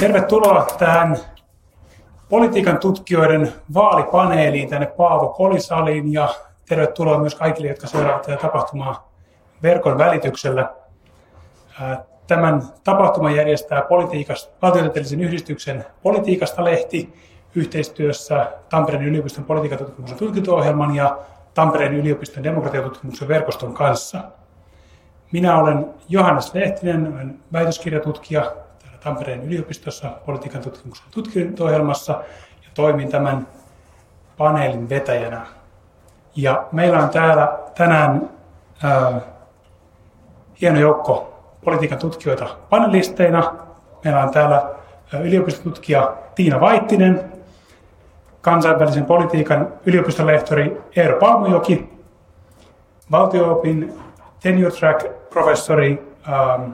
Tervetuloa tähän politiikan tutkijoiden vaalipaneeliin tänne Paavo Kolisaliin ja tervetuloa myös kaikille, jotka seuraavat tätä tapahtumaa verkon välityksellä. Tämän tapahtuman järjestää valtiotieteellisen yhdistyksen Politiikasta lehti yhteistyössä Tampereen yliopiston politiikan tutkimuksen tutkinto-ohjelman ja Tampereen yliopiston demokratiatutkimuksen verkoston kanssa. Minä olen Johannes Lehtinen, olen väitöskirjatutkija Tampereen yliopistossa politiikan tutkimuksen tutkinto-ohjelmassa ja toimin tämän paneelin vetäjänä. Ja meillä on täällä tänään ää, hieno joukko politiikan tutkijoita panelisteina. Meillä on täällä yliopistotutkija Tiina Vaittinen, kansainvälisen politiikan yliopistolehtori Eero Palmujoki, valtioopin tenure track-professori ähm,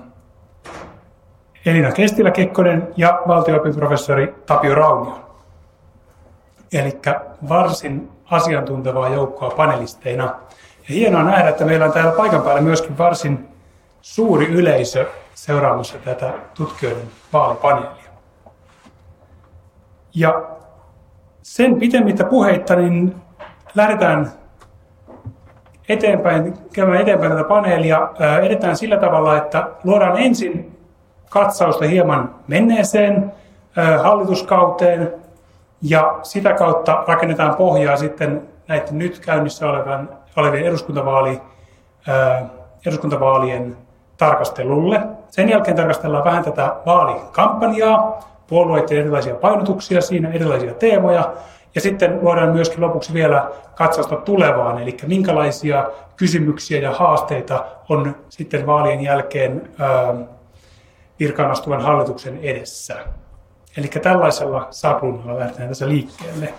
Elina Kestilä-Kekkonen ja valtioopin professori Tapio Raunio. Eli varsin asiantuntevaa joukkoa panelisteina. Ja hienoa nähdä, että meillä on täällä paikan päällä myöskin varsin suuri yleisö seuraamassa tätä tutkijoiden vaalipaneelia. Ja sen pitemmittä puheitta, niin lähdetään eteenpäin, käymään eteenpäin tätä paneelia. Edetään sillä tavalla, että luodaan ensin katsausta hieman menneeseen hallituskauteen ja sitä kautta rakennetaan pohjaa sitten näiden nyt käynnissä olevan, olevien eduskuntavaali, eduskuntavaalien tarkastelulle. Sen jälkeen tarkastellaan vähän tätä vaalikampanjaa, puolueiden erilaisia painotuksia siinä, erilaisia teemoja. Ja sitten luodaan myöskin lopuksi vielä katsausta tulevaan, eli minkälaisia kysymyksiä ja haasteita on sitten vaalien jälkeen virkaan astuvan hallituksen edessä. Eli tällaisella sapluunalla lähdetään tässä liikkeelle.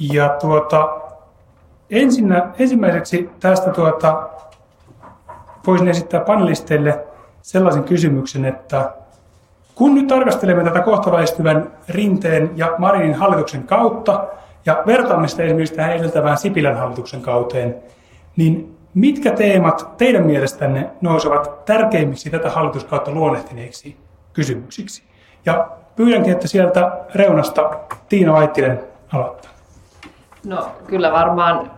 Ja tuota, ensinnä, ensimmäiseksi tästä tuota, voisin esittää panelisteille sellaisen kysymyksen, että kun nyt tarkastelemme tätä kohtaväistyvän Rinteen ja Marinin hallituksen kautta ja vertaamme sitä esimerkiksi tähän edeltävään Sipilän hallituksen kauteen, niin mitkä teemat teidän mielestänne nousevat tärkeimmiksi tätä hallituskautta luonnehtineiksi kysymyksiksi? Ja pyydänkin, että sieltä reunasta Tiina Vaittinen aloittaa. No kyllä varmaan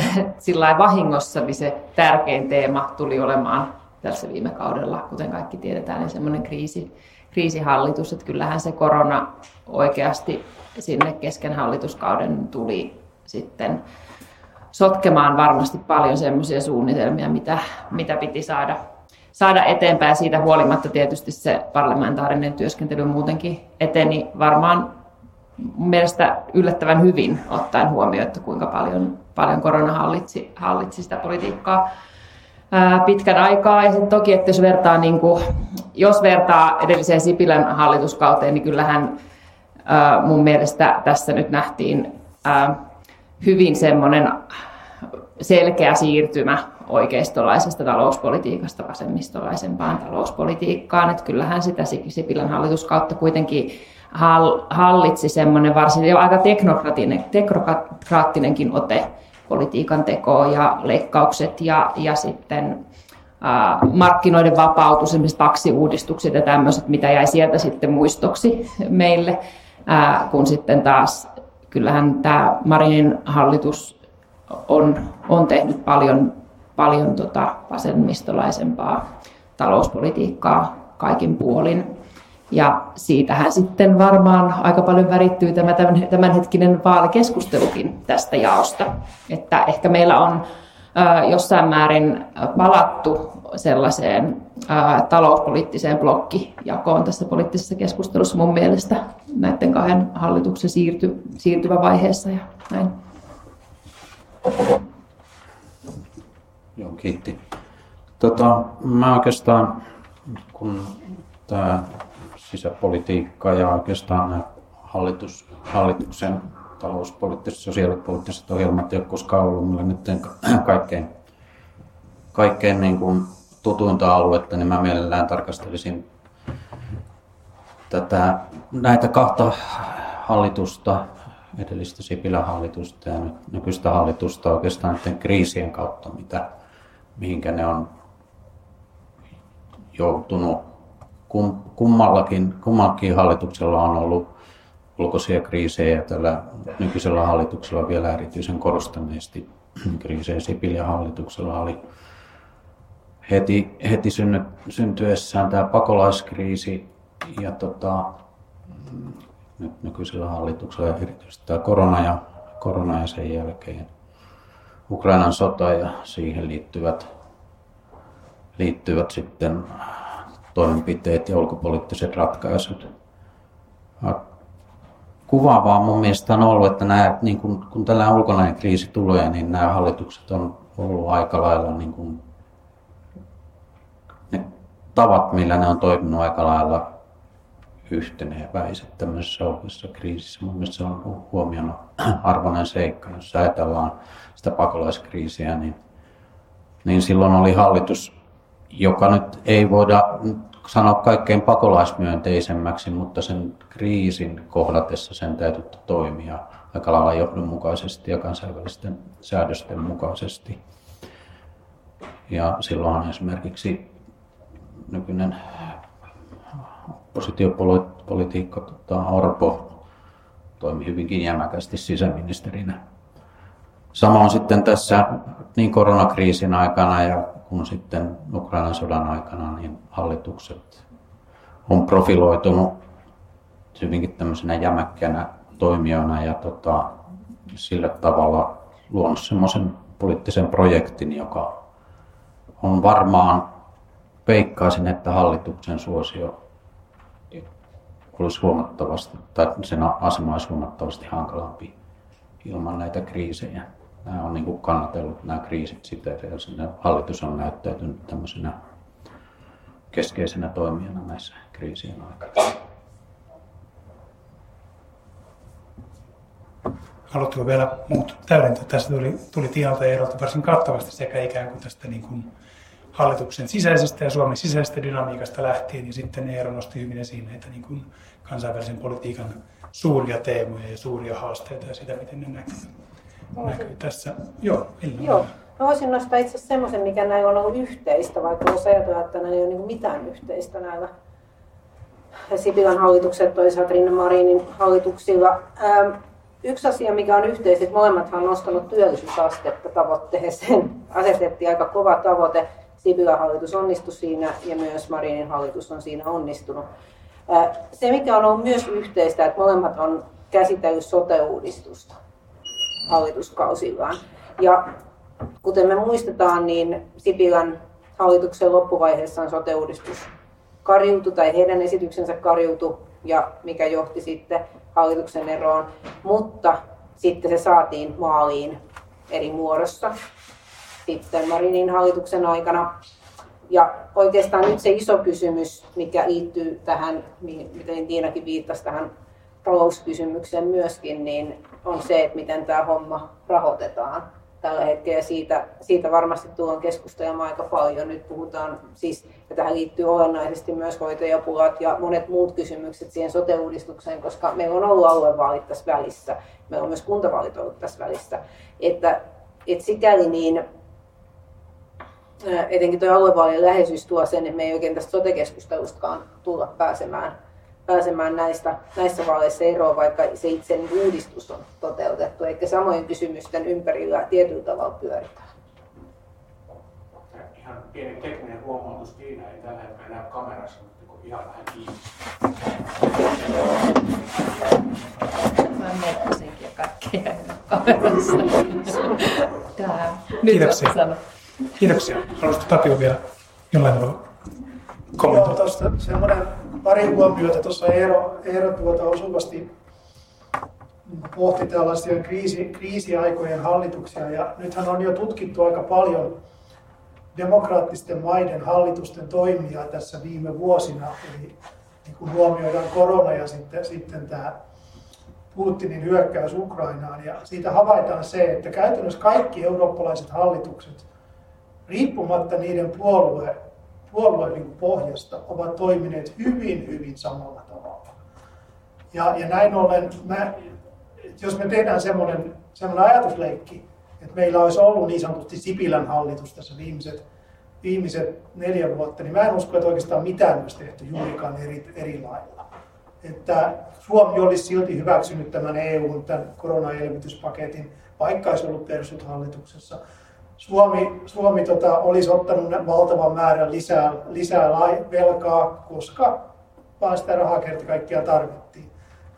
sillä vahingossa niin se tärkein teema tuli olemaan tässä viime kaudella, kuten kaikki tiedetään, niin semmoinen kriisi, kriisihallitus, että kyllähän se korona oikeasti sinne kesken hallituskauden tuli sitten sotkemaan varmasti paljon semmoisia suunnitelmia, mitä, mitä piti saada, saada eteenpäin. Siitä huolimatta tietysti se parlamentaarinen työskentely muutenkin eteni varmaan mielestä yllättävän hyvin ottaen huomioon, että kuinka paljon, paljon korona hallitsi, hallitsi sitä politiikkaa pitkän aikaa. Ja sitten toki, että jos vertaa, niin kuin, jos vertaa edelliseen Sipilän hallituskauteen, niin kyllähän mun mielestä tässä nyt nähtiin hyvin semmoinen selkeä siirtymä oikeistolaisesta talouspolitiikasta vasemmistolaisempaan talouspolitiikkaan. Että kyllähän sitä Sipilän hallituskautta kuitenkin hallitsi semmoinen varsin aika teknokraattinenkin ote politiikan tekoa ja leikkaukset ja, ja sitten ää, markkinoiden vapautus, esimerkiksi taksiuudistukset ja tämmöiset, mitä jäi sieltä sitten muistoksi meille, ää, kun sitten taas kyllähän tämä Marinin hallitus on, on tehnyt paljon, paljon tota vasemmistolaisempaa talouspolitiikkaa kaikin puolin. Ja siitähän sitten varmaan aika paljon värittyy tämä tämänhetkinen vaalikeskustelukin tästä jaosta. Että ehkä meillä on jossain määrin palattu sellaiseen talouspoliittiseen blokkijakoon tässä poliittisessa keskustelussa mun mielestä näiden kahden hallituksen siirty, siirtymävaiheessa ja näin. Joo, kiitti. Tota, mä oikeastaan, kun tämä sisäpolitiikka ja oikeastaan hallitus, hallituksen talouspoliittiset, sosiaalipoliittiset ohjelmat ei ole koskaan ollut mulle nyt kaikkein, kaikkein niin kuin tutuinta aluetta, niin mä mielellään tarkastelisin tätä, näitä kahta hallitusta, edellistä Sipilän hallitusta ja nykyistä hallitusta oikeastaan näiden kriisien kautta, mitä, mihinkä ne on joutunut kum, kummallakin, kummallakin hallituksella on ollut ulkoisia kriisejä ja tällä nykyisellä hallituksella vielä erityisen korostaneesti kriisejä. Sipilän hallituksella oli heti, heti synny, syntyessään tämä pakolaiskriisi ja tota, nyt nykyisellä hallituksella erityisesti tämä korona ja, korona ja sen jälkeen Ukrainan sota ja siihen liittyvät, liittyvät sitten toimenpiteet ja ulkopoliittiset ratkaisut. Kuvaavaa mun mielestä on ollut, että nämä, niin kun, kun tällainen ulkonainen kriisi tulee, niin nämä hallitukset on ollut aika lailla niin kun, tavat, millä ne on toiminut aika lailla yhteneväiset tämmöisessä oikeassa kriisissä. Mun mielestä se on huomion arvoinen seikka, jos ajatellaan sitä pakolaiskriisiä, niin, niin silloin oli hallitus, joka nyt ei voida sanoa kaikkein pakolaismyönteisemmäksi, mutta sen kriisin kohdatessa sen täytyy toimia aika lailla johdonmukaisesti ja kansainvälisten säädösten mukaisesti. Ja silloinhan esimerkiksi nykyinen oppositiopolitiikka tota, Orpo toimi hyvinkin jämäkästi sisäministerinä. Samoin sitten tässä niin koronakriisin aikana ja kun sitten Ukrainan sodan aikana, niin hallitukset on profiloitunut hyvinkin tämmöisenä jämäkkänä toimijana ja tota, sillä tavalla luonut semmoisen poliittisen projektin, joka on varmaan, veikkaisin, että hallituksen suosio olisi huomattavasti, tai sen asema olisi huomattavasti hankalampi ilman näitä kriisejä. Nämä on niin kannatellut nämä kriisit sitä, ja hallitus on näyttäytynyt tämmöisenä keskeisenä toimijana näissä kriisien aikana. Haluatteko vielä muut täydentää? Tässä tuli, tuli Tiinalta ja Erolta varsin kattavasti sekä ikään kuin tästä niin kuin hallituksen sisäisestä ja Suomen sisäisestä dynamiikasta lähtien, ja sitten Eero nosti hyvin esiin näitä niin kuin kansainvälisen politiikan suuria teemoja ja suuria haasteita ja sitä, miten ne näkyy, näkyy tässä. Joo, Elina. Joo. Mä voisin nostaa itse asiassa semmoisen, mikä näillä on ollut yhteistä, vaikka voisi ajatella, että näillä ei ole niin mitään yhteistä näillä Sipilän hallitukset, toisaalta Rinne Marinin hallituksilla. Ähm, yksi asia, mikä on yhteistä, että molemmathan on nostanut työllisyysastetta tavoitteeseen. Asetettiin aika kova tavoite. Sipilän hallitus onnistui siinä ja myös Marinin hallitus on siinä onnistunut. Se, mikä on ollut myös yhteistä, että molemmat on käsitellyt sote-uudistusta hallituskausillaan. Ja kuten me muistetaan, niin Sipilän hallituksen loppuvaiheessa on sote-uudistus karjuutu tai heidän esityksensä karjuutu ja mikä johti sitten hallituksen eroon. Mutta sitten se saatiin maaliin eri muodossa sitten Marinin hallituksen aikana. Ja oikeastaan nyt se iso kysymys, mikä liittyy tähän, miten Tiinakin viittasi tähän talouskysymykseen myöskin, niin on se, että miten tämä homma rahoitetaan tällä hetkellä. Siitä, siitä varmasti tullaan keskustelemaan aika paljon. Nyt puhutaan siis, ja tähän liittyy olennaisesti myös hoitajapulat ja monet muut kysymykset siihen sote-uudistukseen, koska meillä on ollut aluevaalit tässä välissä. Meillä on myös kuntavaalit ollut tässä välissä. Että, että sikäli niin etenkin tuo aluevaalien läheisyys tuo sen, että me ei oikein tästä sote-keskustelustakaan tulla pääsemään, pääsemään näistä, näissä vaaleissa eroon, vaikka se itse uudistus on toteutettu, eikä samojen kysymysten ympärillä tietyllä tavalla pyöritään. Ihan pieni tekninen huomautus, Tiina ei tällä hetkellä näy kamerassa, mutta ihan vähän kiinni. Mä meinasinkin kaikkea kamerassa. Kiitoksia. Kiitoksia. Haluaisitko Tapio vielä jollain tavalla kommentoida? Joo, tuosta semmoinen pari huomiota. Tuossa Eero, Eero tuota osuvasti pohti tällaisia kriisi, kriisiaikojen hallituksia. Ja nythän on jo tutkittu aika paljon demokraattisten maiden hallitusten toimia tässä viime vuosina. Eli niin kun huomioidaan korona ja sitten, sitten tämä Putinin hyökkäys Ukrainaan. Ja siitä havaitaan se, että käytännössä kaikki eurooppalaiset hallitukset riippumatta niiden puolue, puolueiden pohjasta, ovat toimineet hyvin, hyvin samalla tavalla. Ja, ja näin ollen, mä, jos me tehdään semmoinen, semmoinen ajatusleikki, että meillä olisi ollut niin sanotusti Sipilän hallitus tässä viimeiset viimeiset neljä vuotta, niin mä en usko, että oikeastaan mitään olisi tehty juurikaan eri, eri lailla. Että Suomi olisi silti hyväksynyt tämän EUn, tämän koronaelvytyspaketin, vaikka olisi ollut persut hallituksessa. Suomi, Suomi tota, olisi ottanut valtavan määrän lisää, lisää velkaa, koska vaan sitä rahaa kerta kaikkiaan tarvittiin.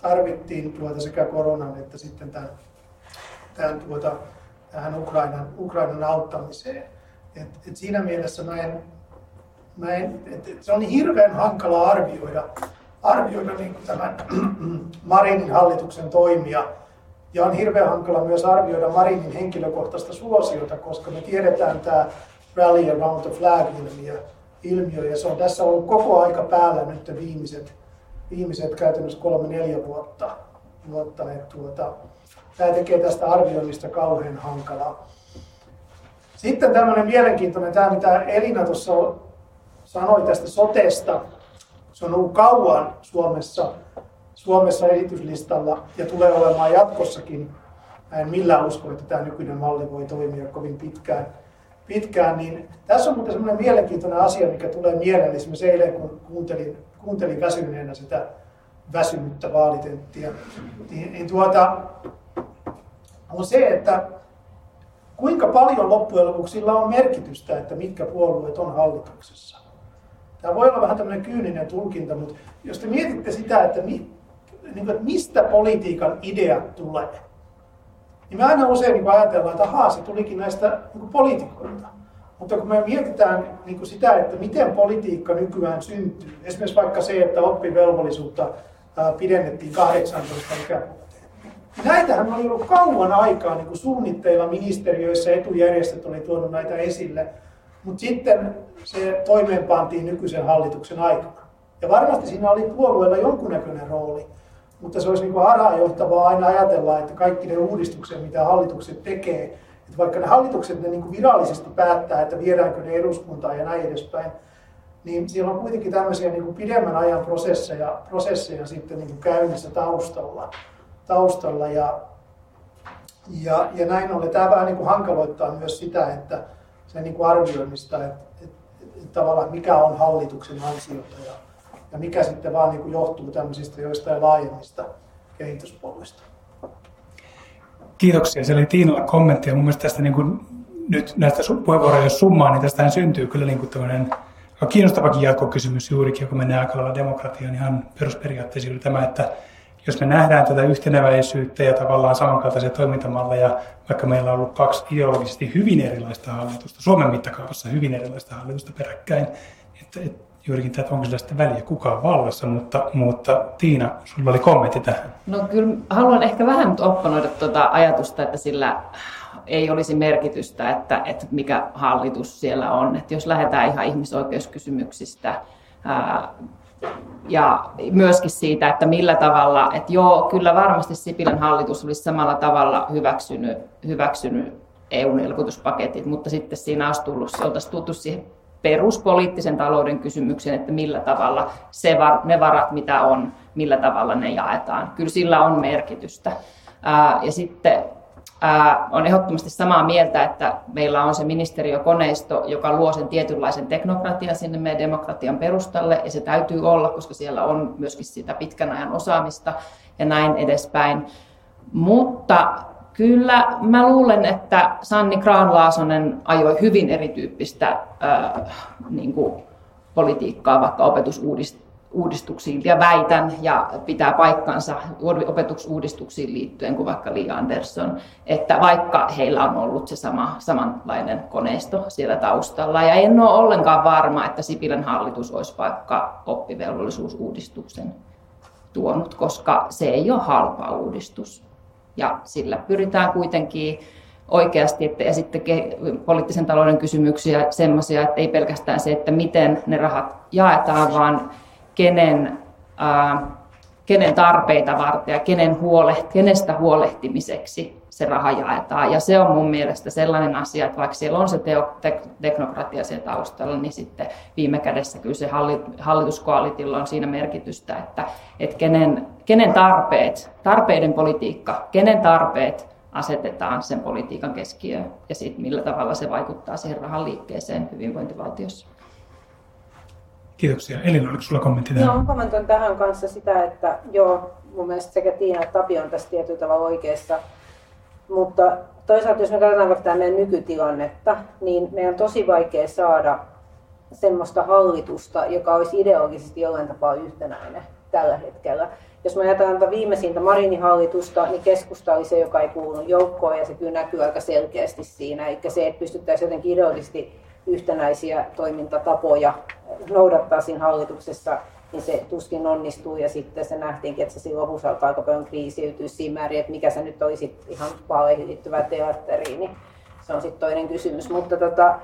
Tarvittiin tuota sekä koronan että sitten tämän, tämän tuota, tähän Ukrainan, Ukrainan auttamiseen. Et, et siinä mielessä mä en, mä en, et, et se on niin hirveän hankala arvioida, arvioida niin tämän Marinin hallituksen toimia. Ja on hirveän hankala myös arvioida Marinin henkilökohtaista suosiota, koska me tiedetään tämä rally around the flag-ilmiö, ilmiö, ja se on tässä ollut koko aika päällä nyt viimeiset, viimeiset käytännössä kolme-neljä vuotta. vuotta tuota, tämä tekee tästä arvioinnista kauhean hankalaa. Sitten tämmöinen mielenkiintoinen, tämä mitä Elina tuossa sanoi tästä sotesta. Se on ollut kauan Suomessa, Suomessa esityslistalla ja tulee olemaan jatkossakin. Mä en millään usko, että tämä nykyinen malli voi toimia kovin pitkään. pitkään niin tässä on muuten semmoinen mielenkiintoinen asia, mikä tulee mieleen. Esimerkiksi eilen, kun kuuntelin, kuuntelin väsyneenä sitä väsynyttä vaalitenttiä, niin, niin tuota, on se, että kuinka paljon loppujen lopuksi sillä on merkitystä, että mitkä puolueet on hallituksessa. Tämä voi olla vähän tämmöinen kyyninen tulkinta, mutta jos te mietitte sitä, että, niin kuin, että mistä politiikan idea tulee, niin me aina usein niin ajatellaan, että ahaa, se tulikin näistä niin poliitikoilta. Mutta kun me mietitään niin kuin sitä, että miten politiikka nykyään syntyy, esimerkiksi vaikka se, että oppivelvollisuutta pidennettiin 18 ikävuotta, Näitähän oli ollut kauan aikaa niin kuin suunnitteilla ministeriöissä, etujärjestöt oli tuonut näitä esille, mutta sitten se toimeenpantiin nykyisen hallituksen aikana. Ja varmasti siinä oli puolueella jonkunnäköinen rooli, mutta se olisi niin harhaanjohtavaa aina ajatella, että kaikki ne uudistukset, mitä hallitukset tekee, että vaikka ne hallitukset ne niin kuin virallisesti päättää, että viedäänkö ne eduskuntaan ja näin edespäin, niin siellä on kuitenkin tämmöisiä niin kuin pidemmän ajan prosesseja, prosesseja sitten niin kuin käynnissä taustalla taustalla. Ja, ja, ja näin ollen tämä vähän niin kuin hankaloittaa myös sitä, että sen niin kuin arvioimista, että, että, että tavallaan mikä on hallituksen ansiota ja, ja mikä sitten vaan niin kuin johtuu tämmöisistä joistain laajemmista kehityspoluista. Kiitoksia. Se oli Tiinalla kommentti mun mielestä tästä niin kuin, nyt näistä puheenvuoroja, jos summaa, niin tästähän syntyy kyllä niin kuin tämmöinen kiinnostavakin jatkokysymys juurikin, kun mennään aika lailla demokratiaan ihan perusperiaatteisiin, tämä, että jos me nähdään tätä yhteneväisyyttä ja tavallaan samankaltaisia toimintamalleja, vaikka meillä on ollut kaksi ideologisesti hyvin erilaista hallitusta, Suomen mittakaavassa hyvin erilaista hallitusta peräkkäin, että, että juurikin tämä, että onko sillä väliä kukaan vallassa, mutta, mutta Tiina, sulla oli kommentti tähän. No kyllä haluan ehkä vähän nyt opponoida tuota ajatusta, että sillä ei olisi merkitystä, että, että mikä hallitus siellä on. Että jos lähdetään ihan ihmisoikeuskysymyksistä, ää, ja myöskin siitä, että millä tavalla, että joo, kyllä varmasti Sipilän hallitus olisi samalla tavalla hyväksynyt, hyväksynyt EUn elvytyspaketit, mutta sitten siinä olisi tullut, oltaisiin tultu siihen peruspoliittisen talouden kysymykseen, että millä tavalla se var, ne varat, mitä on, millä tavalla ne jaetaan. Kyllä sillä on merkitystä. Ää, ja sitten ää, on ehdottomasti samaa mieltä, että meillä on se ministeriökoneisto, joka luo sen tietynlaisen teknokratian sinne meidän demokratian perustalle, ja se täytyy olla, koska siellä on myöskin sitä pitkän ajan osaamista ja näin edespäin. Mutta kyllä mä luulen, että Sanni Graan-Laasonen ajoi hyvin erityyppistä ää, niin kuin politiikkaa vaikka opetusuudistuksia uudistuksiin ja väitän ja pitää paikkansa opetusuudistuksiin liittyen kuin vaikka Li Andersson, että vaikka heillä on ollut se sama, samanlainen koneisto siellä taustalla ja en ole ollenkaan varma, että Sipilän hallitus olisi vaikka oppivelvollisuusuudistuksen tuonut, koska se ei ole halpa uudistus ja sillä pyritään kuitenkin oikeasti, että, ja sitten poliittisen talouden kysymyksiä semmoisia, että ei pelkästään se, että miten ne rahat jaetaan, vaan kenen, ää, kenen tarpeita varten ja kenen huoleht, kenestä huolehtimiseksi se raha jaetaan. Ja se on mun mielestä sellainen asia, että vaikka siellä on se teo, te, teknokratia siellä taustalla, niin sitten viime kädessä kyllä se hallituskoalitilla on siinä merkitystä, että, että kenen, kenen tarpeet, tarpeiden politiikka, kenen tarpeet asetetaan sen politiikan keskiöön ja sitten millä tavalla se vaikuttaa siihen rahan liikkeeseen hyvinvointivaltiossa. Kiitoksia. Elina, oliko sulla kommentti tähän? Joo, kommentoin tähän kanssa sitä, että joo, mun mielestä sekä Tiina että Tapio on tässä tietyllä tavalla oikeassa. Mutta toisaalta jos me katsotaan vaikka tämä meidän nykytilannetta, niin meidän on tosi vaikea saada semmoista hallitusta, joka olisi ideologisesti jollain tapaa yhtenäinen tällä hetkellä. Jos me ajatellaan viimeisintä Marinin hallitusta, niin keskusta oli se, joka ei kuulunut joukkoon ja se kyllä näkyy aika selkeästi siinä. Eli se, että pystyttäisiin jotenkin ideologisesti yhtenäisiä toimintatapoja noudattaa siinä hallituksessa, niin se tuskin onnistuu ja sitten se nähtiinkin, että se silloin lopussa alkaa aika paljon kriisiytyä siinä määrin, että mikä se nyt olisi ihan vaaleihin liittyvää teatteriin, niin se on sitten toinen kysymys. Mutta, tota,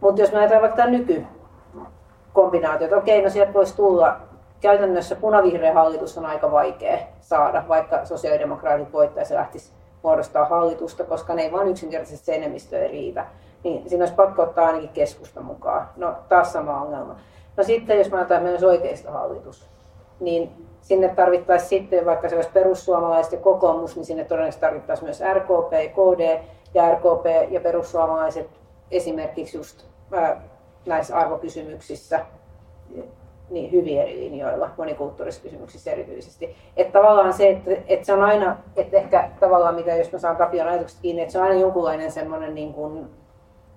mutta jos me ajatellaan vaikka tämä nykykombinaatio, että okei, no sieltä voisi tulla käytännössä punavihreä hallitus on aika vaikea saada, vaikka sosiaalidemokraatit voittaisi lähtisi muodostaa hallitusta, koska ne ei vain yksinkertaisesti se enemmistö ei riitä. Niin siinä olisi pakko ottaa ainakin keskusta mukaan. No taas sama ongelma. No sitten jos mä otan myös oikeista hallitus, niin sinne tarvittaisiin sitten, vaikka se olisi perussuomalaiset ja kokoomus, niin sinne todennäköisesti tarvittaisiin myös RKP, KD ja RKP ja perussuomalaiset esimerkiksi just näissä arvokysymyksissä niin hyvin eri linjoilla, monikulttuurisissa kysymyksissä erityisesti. Että tavallaan se, että, että se on aina, että ehkä tavallaan mitä jos mä saan Tapion ajatukset kiinni, että se on aina jonkunlainen semmoinen niin kuin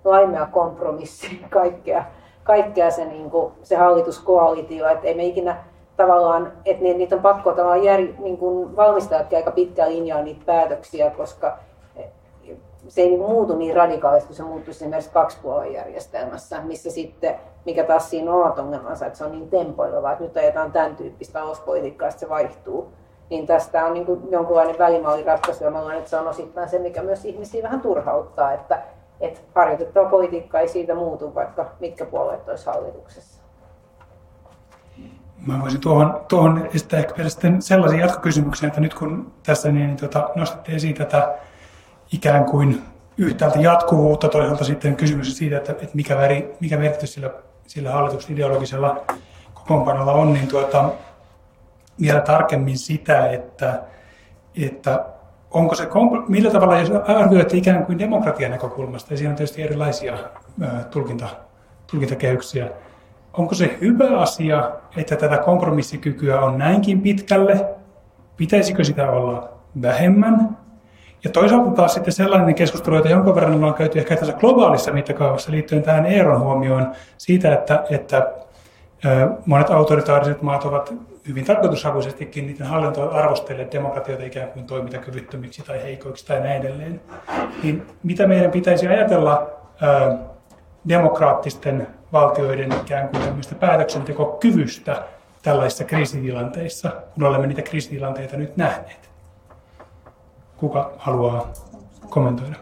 laimea kompromissi kaikkea, kaikkea se, niin kuin, se hallituskoalitio, että ei me ikinä tavallaan, että niitä on pakko tavallaan jär, niin kuin valmistajatkin aika pitkään linjaa niitä päätöksiä, koska se ei niin muutu niin radikaalisti, kun se muuttuisi esimerkiksi kaksipuolen järjestelmässä, missä sitten, mikä taas siinä on omat ongelmansa, että se on niin tempoileva, että nyt ajetaan tämän tyyppistä talouspolitiikkaa, että se vaihtuu. Niin tästä on niin kuin jonkunlainen välimalliratkaisu, ja mä luulen, että se on osittain se, mikä myös ihmisiä vähän turhauttaa, että, että harjoitettava politiikka ei siitä muutu, vaikka mitkä puolueet olisi hallituksessa. Mä voisin tuohon, tuohon esittää ehkä sitten sellaisia jatkokysymyksiä, että nyt kun tässä niin, niin tota, nostatte esiin tätä ikään kuin yhtäältä jatkuvuutta, toisaalta sitten kysymys siitä, että, että mikä, väri, mikä merkitys sillä, sillä hallituksen ideologisella kokoonpanolla on, niin tuota, vielä tarkemmin sitä, että, että onko se, millä tavalla, jos arvioitte ikään kuin demokratian näkökulmasta, ja siinä on tietysti erilaisia tulkinta, tulkintakehyksiä, onko se hyvä asia, että tätä kompromissikykyä on näinkin pitkälle? Pitäisikö sitä olla vähemmän? Ja toisaalta taas sitten sellainen keskustelu, jota jonkun verran ollaan käyty ehkä tässä globaalissa mittakaavassa liittyen tähän Eeron huomioon siitä, että, että monet autoritaariset maat ovat hyvin tarkoitushakuisestikin niiden hallintoa arvostelleet demokratioita ikään kuin toimintakyvyttömiksi tai heikoiksi tai näin edelleen. Niin mitä meidän pitäisi ajatella ää, demokraattisten valtioiden ikään kuin tämmöistä päätöksentekokyvystä tällaisissa kriisitilanteissa, kun olemme niitä kriisitilanteita nyt nähneet? Kuka haluaa kommentoida?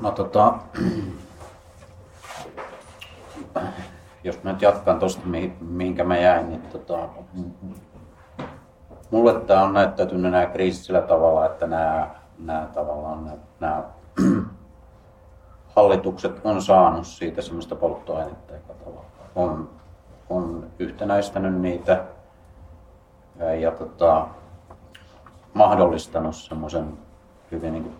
No tota, jos mä nyt jatkan tuosta, mihinkä mä jäin, niin tota, mulle tämä on näyttäytynyt nämä kriisit sillä tavalla, että nämä, nämä tavallaan nämä, hallitukset on saanut siitä semmoista polttoainetta, joka tavallaan on, on yhtenäistänyt niitä ja tota, mahdollistanut semmoisen hyvin, niin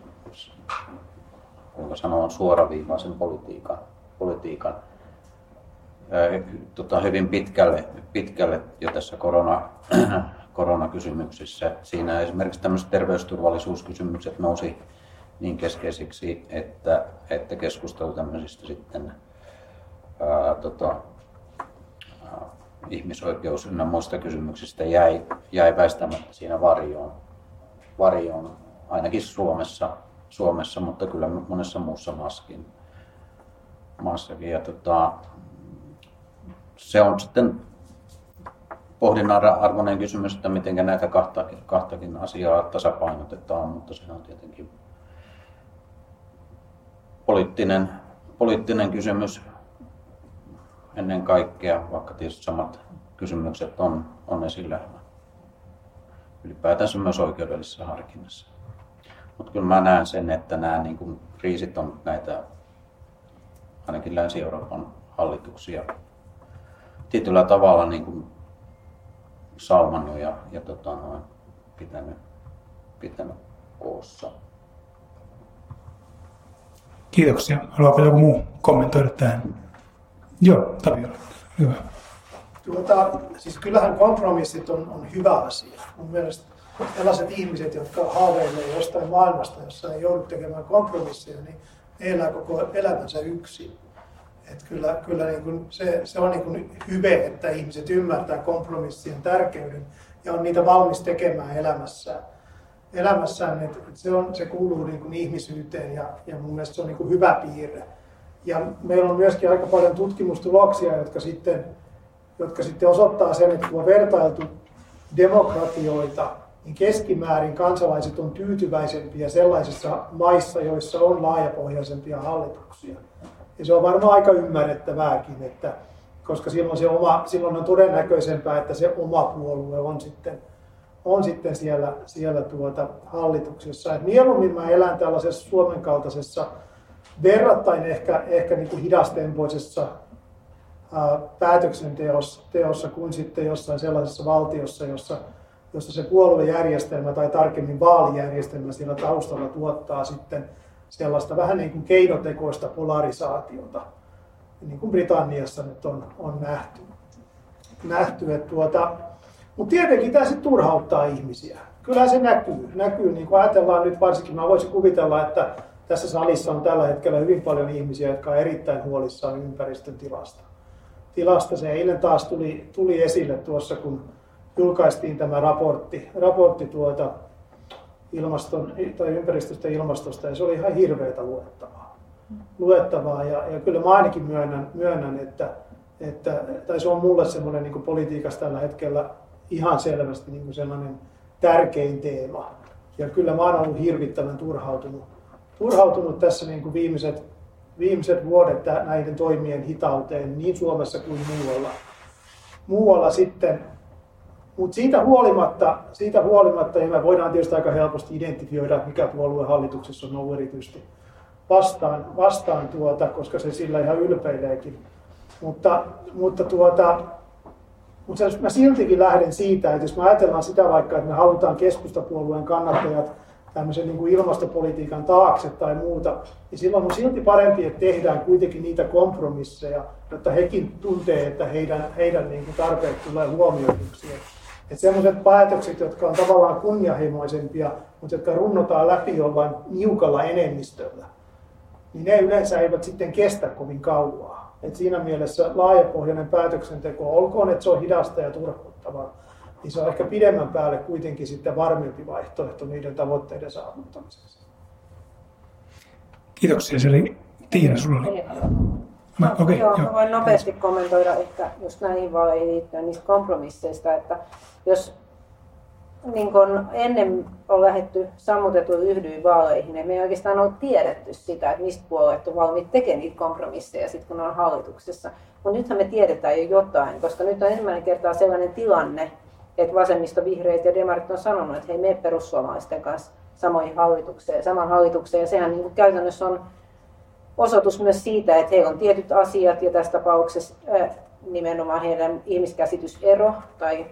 kuin, sanoa, suoraviivaisen politiikan, politiikan tota, hyvin pitkälle, pitkälle jo tässä korona, koronakysymyksissä. Siinä esimerkiksi tämmöiset terveysturvallisuuskysymykset nousi niin keskeisiksi, että, että keskustelu tämmöisistä sitten ää, tota, ihmisoikeus ynnä muista kysymyksistä jäi, jäi väistämättä siinä varjoon, varjoon ainakin Suomessa, Suomessa, mutta kyllä monessa muussa maassakin. maassakin. Ja tota, se on sitten pohdinnan arvoinen kysymys, että miten näitä kahta, kahtakin asiaa tasapainotetaan, mutta se on tietenkin poliittinen, poliittinen kysymys ennen kaikkea, vaikka tietysti samat kysymykset on, on esillä ylipäätänsä myös oikeudellisessa harkinnassa. Mutta kyllä mä näen sen, että nämä niin kriisit on näitä ainakin Länsi-Euroopan hallituksia tietyllä tavalla niin kuin saumannut ja, ja tota, noin, pitänyt, pitänyt koossa. Kiitoksia. Haluaako joku muu kommentoida tähän? Joo, Tapiola. Hyvä. Tuota, siis kyllähän kompromissit on, on hyvä asia. Mun mielestä sellaiset ihmiset, jotka haaveilee jostain maailmasta, jossa ei joudu tekemään kompromisseja, niin ne elää koko elämänsä yksin. Et kyllä kyllä niin kuin se, se on niin kuin hyve, että ihmiset ymmärtää kompromissien tärkeyden ja on niitä valmis tekemään elämässään. elämässään et se, on, se kuuluu niin kuin ihmisyyteen ja, ja mun mielestä se on niin kuin hyvä piirre. Ja meillä on myöskin aika paljon tutkimustuloksia, jotka sitten, jotka sitten osoittaa sen, että kun on vertailtu demokratioita, niin keskimäärin kansalaiset on tyytyväisempiä sellaisissa maissa, joissa on laajapohjaisempia hallituksia. Ja se on varmaan aika ymmärrettävääkin, että koska silloin, se oma, silloin on todennäköisempää, että se oma puolue on sitten, on sitten siellä, siellä tuota hallituksessa. Et mieluummin mä elän tällaisessa Suomen kaltaisessa verrattain ehkä, ehkä niin kuin hidastempoisessa ää, päätöksenteossa kuin sitten jossain sellaisessa valtiossa, jossa, jossa se puoluejärjestelmä tai tarkemmin vaalijärjestelmä siellä taustalla tuottaa sitten sellaista vähän niin kuin keinotekoista polarisaatiota, niin kuin Britanniassa nyt on, on nähty. nähty että tuota, mutta tietenkin tämä sitten turhauttaa ihmisiä. Kyllä se näkyy. näkyy niin kuin ajatellaan nyt varsinkin, mä voisin kuvitella, että tässä salissa on tällä hetkellä hyvin paljon ihmisiä, jotka on erittäin huolissaan ympäristön tilasta. tilasta. Se eilen taas tuli, tuli esille tuossa, kun julkaistiin tämä raportti, raportti tuota, ilmaston, tai ympäristöstä ilmastosta, ja se oli ihan hirveätä luettavaa. luettavaa ja, ja kyllä mä ainakin myönnän, myönnän että, että tai se on mulle semmoinen niin politiikassa tällä hetkellä ihan selvästi niin sellainen tärkein teema. Ja kyllä mä oon ollut hirvittävän turhautunut, turhautunut tässä niin kuin viimeiset, viimeiset vuodet näiden toimien hitauteen niin Suomessa kuin muualla. Muualla sitten mutta siitä huolimatta, siitä huolimatta, ja me voidaan tietysti aika helposti identifioida, mikä puolue hallituksessa on ollut erityisesti vastaan, vastaan tuota, koska se sillä ihan ylpeileekin. Mutta, mutta, tuota, mutta mä siltikin lähden siitä, että jos me ajatellaan sitä vaikka, että me halutaan keskustapuolueen kannattajat tämmöisen niin kuin ilmastopolitiikan taakse tai muuta, niin silloin on silti parempi, että tehdään kuitenkin niitä kompromisseja, jotta hekin tuntee, että heidän, heidän niin kuin tarpeet tulee huomioiduksi. Että sellaiset päätökset, jotka on tavallaan kunnianhimoisempia, mutta jotka runnotaan läpi jollain niukalla enemmistöllä, niin ne yleensä eivät sitten kestä kovin kauaa. Et siinä mielessä laajapohjainen päätöksenteko, olkoon että se on hidasta ja turhauttavaa, niin se on ehkä pidemmän päälle kuitenkin sitten varmempi vaihtoehto niiden tavoitteiden saavuttamiseksi. Kiitoksia. Se oli Tiina, sulla oli. Mä, okay, joo, joo, mä voin nopeasti kommentoida ehkä just näihin vaaleihin liittyen niistä kompromisseista, että jos niin kun ennen on lähdetty sammutetuin yhdyin vaaleihin, niin me ei oikeastaan ole tiedetty sitä, että mistä puolueet on valmiit tekemään niitä kompromisseja sit, kun ne on hallituksessa. Mutta nythän me tiedetään jo jotain, koska nyt on ensimmäinen kertaa sellainen tilanne, että vasemmisto, vihreät ja demarit on sanonut, että hei, me perussuomalaisten kanssa samoihin hallitukseen, saman hallitukseen. Ja sehän niin käytännössä on osoitus myös siitä, että heillä on tietyt asiat ja tässä tapauksessa nimenomaan heidän ihmiskäsitysero tai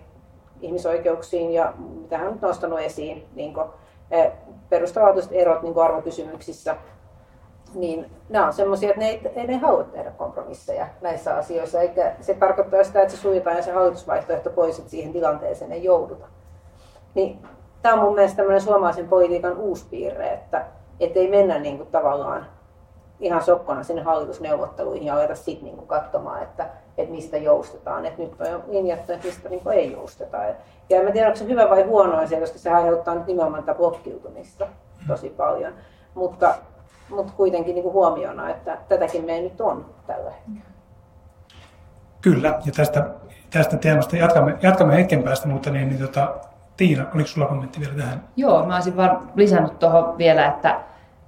ihmisoikeuksiin ja mitä hän on nostanut esiin, niin perustavaltuiset erot niin arvokysymyksissä, niin nämä on sellaisia, että ne ei, ei ne halua tehdä kompromisseja näissä asioissa, eikä se tarkoittaa sitä, että se suljetaan ja se hallitusvaihtoehto pois, että siihen tilanteeseen ei jouduta. Niin, tämä on mun mielestä tämmöinen suomalaisen politiikan uusi piirre, että ei mennä niin kuin tavallaan ihan sokkona sinne hallitusneuvotteluihin ja aleta sitten niin katsomaan, että, että mistä joustetaan. Että nyt on jo linjattu, että mistä niin ei jousteta. Ja en mä tiedä, onko se hyvä vai huono asia, koska se aiheuttaa nyt nimenomaan tätä blokkiutumista tosi paljon. Mutta, mutta kuitenkin niin huomiona, että tätäkin meillä nyt on tällä hetkellä. Kyllä, ja tästä, tästä teemasta jatkamme, jatkamme hetken päästä, mutta niin, niin tota, Tiina, oliko sulla kommentti vielä tähän? Joo, mä olisin vaan lisännyt tuohon vielä, että